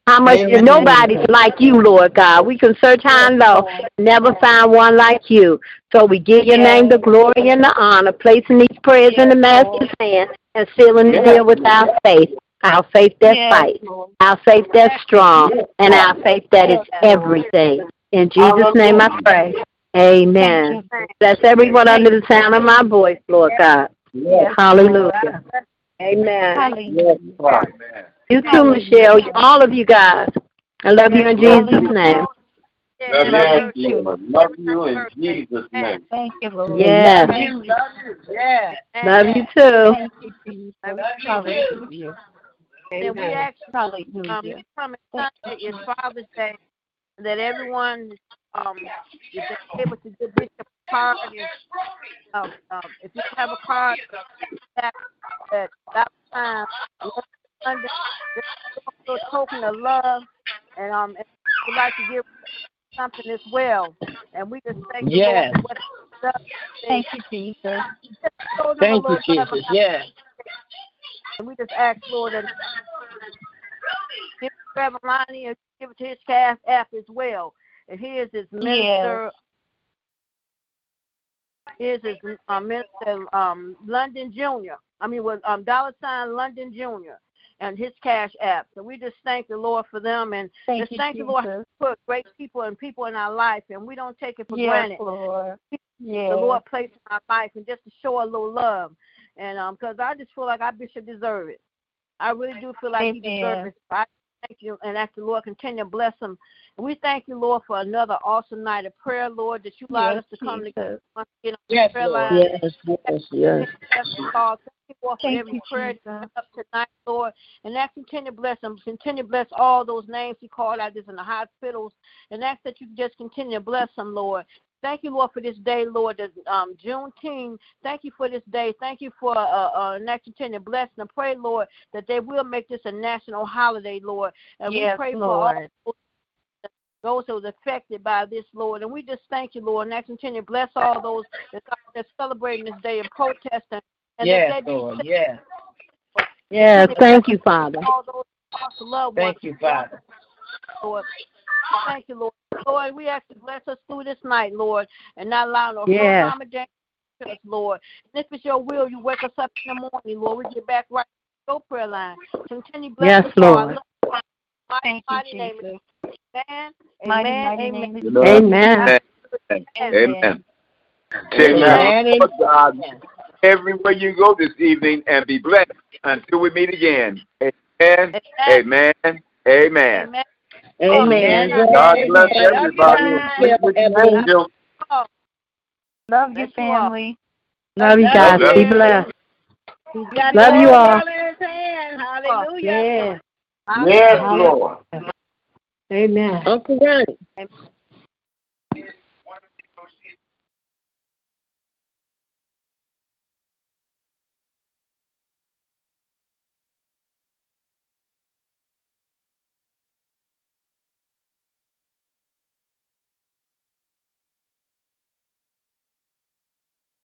S6: How much nobody's like you, Lord God. We can search high and low, never find one like you. So we give your name the glory and the honor, placing these prayers in the Master's hand and sealing the deal with our faith. Our faith that fights, our faith that's strong, and our faith that is everything. In Jesus' name I pray. Amen. Bless everyone under the sound of my voice, Lord God. Hallelujah. Amen. You too, Michelle. All of you guys. I love you in Jesus' name.
S3: Love you. Love you in Jesus' name.
S5: Thank you, Lord.
S6: Yes.
S5: Love you. Yeah.
S6: Love you too.
S5: Thank you, Jesus. Hallelujah.
S2: And we ask um, we come and Sunday is Father's Day, that everyone um is able to give Bishop a card. If, um, um, if you have a card that that that time Sunday, just a token of love, and um, and we'd like to give something as well. And we just thank you
S8: Yes.
S2: for what.
S5: Thank you, Jesus.
S2: Just show them a
S8: Thank you, Jesus. Yes.
S2: And we just ask, Lord, that give Reverend Lonnie and give it to his cash app as well. And he is his minister. He is his uh, minister, um, London Jr. I mean, with um, dollar sign London Jr. and his cash app. So we just thank the Lord for them and
S5: Thank
S2: just
S5: you,
S2: thank the Lord
S5: Jesus.
S2: for great people and people in our life, and we don't take it for
S5: Yes,
S2: granted
S5: Lord. Yes.
S2: the Lord placed in our life and just to show a little love. And um, because I just feel like our bishop deserve it. I really do feel like he
S5: Amen.
S2: deserves it. I thank you and ask the Lord continue to bless them. And we thank you, Lord, for another awesome night of prayer, Lord, that you allowed
S5: Yes,
S2: us to come
S5: Jesus.
S2: together once again on
S8: Yes,
S2: prayer
S8: Lord.
S2: line.
S6: Yes, yes, yes.
S2: Thank you, Lord, for
S5: Thank
S2: every
S5: you,
S2: prayer
S5: Jesus.
S2: up tonight, Lord. And that continue to bless them. Continue to bless all those names he called out just in the hospitals. And ask that you just continue to bless them, Lord. Thank you, Lord, for this day, Lord, that um, Juneteenth. Thank you for this day. Thank you for uh, uh, next continue blessing. And pray, Lord, that they will make this a national holiday, Lord. And
S5: Yes,
S2: we pray
S5: Lord.
S2: for all those who was affected by this, Lord. And we just thank you, Lord. And that continue to bless all those that are celebrating this day and protesting. And
S8: Yes,
S2: that they
S8: Lord. Yes.
S6: Yes, thank you, Father.
S2: all those lost loved ones,
S8: Thank you, Father.
S2: Lord. Thank you, Lord. Lord, we ask you to bless us through this night, Lord, and not allow no
S6: Yes.
S2: harm or danger to us, Lord. And if it's your will, you wake us up in the morning, Lord. We get back right to your prayer line. Continue
S6: Yes,
S2: blessing us, Lord.
S6: Lord.
S2: Mighty,
S5: Thank you,
S2: mighty name.
S5: Jesus.
S2: Amen.
S5: Mighty,
S2: Amen.
S5: mighty
S2: Amen.
S5: name of
S6: Amen.
S3: Amen. Amen. Take
S8: Amen.
S3: care. God.
S8: Amen.
S3: everywhere you go this evening and be blessed until we meet again. Amen. Amen. Amen.
S5: Amen.
S3: God bless everybody. Sleep with the angels.
S5: Love your family.
S6: Love you guys. Be blessed. Love you all.
S2: Hallelujah.
S6: Yeah.
S3: Yes, Lord.
S6: Amen.
S2: Uncle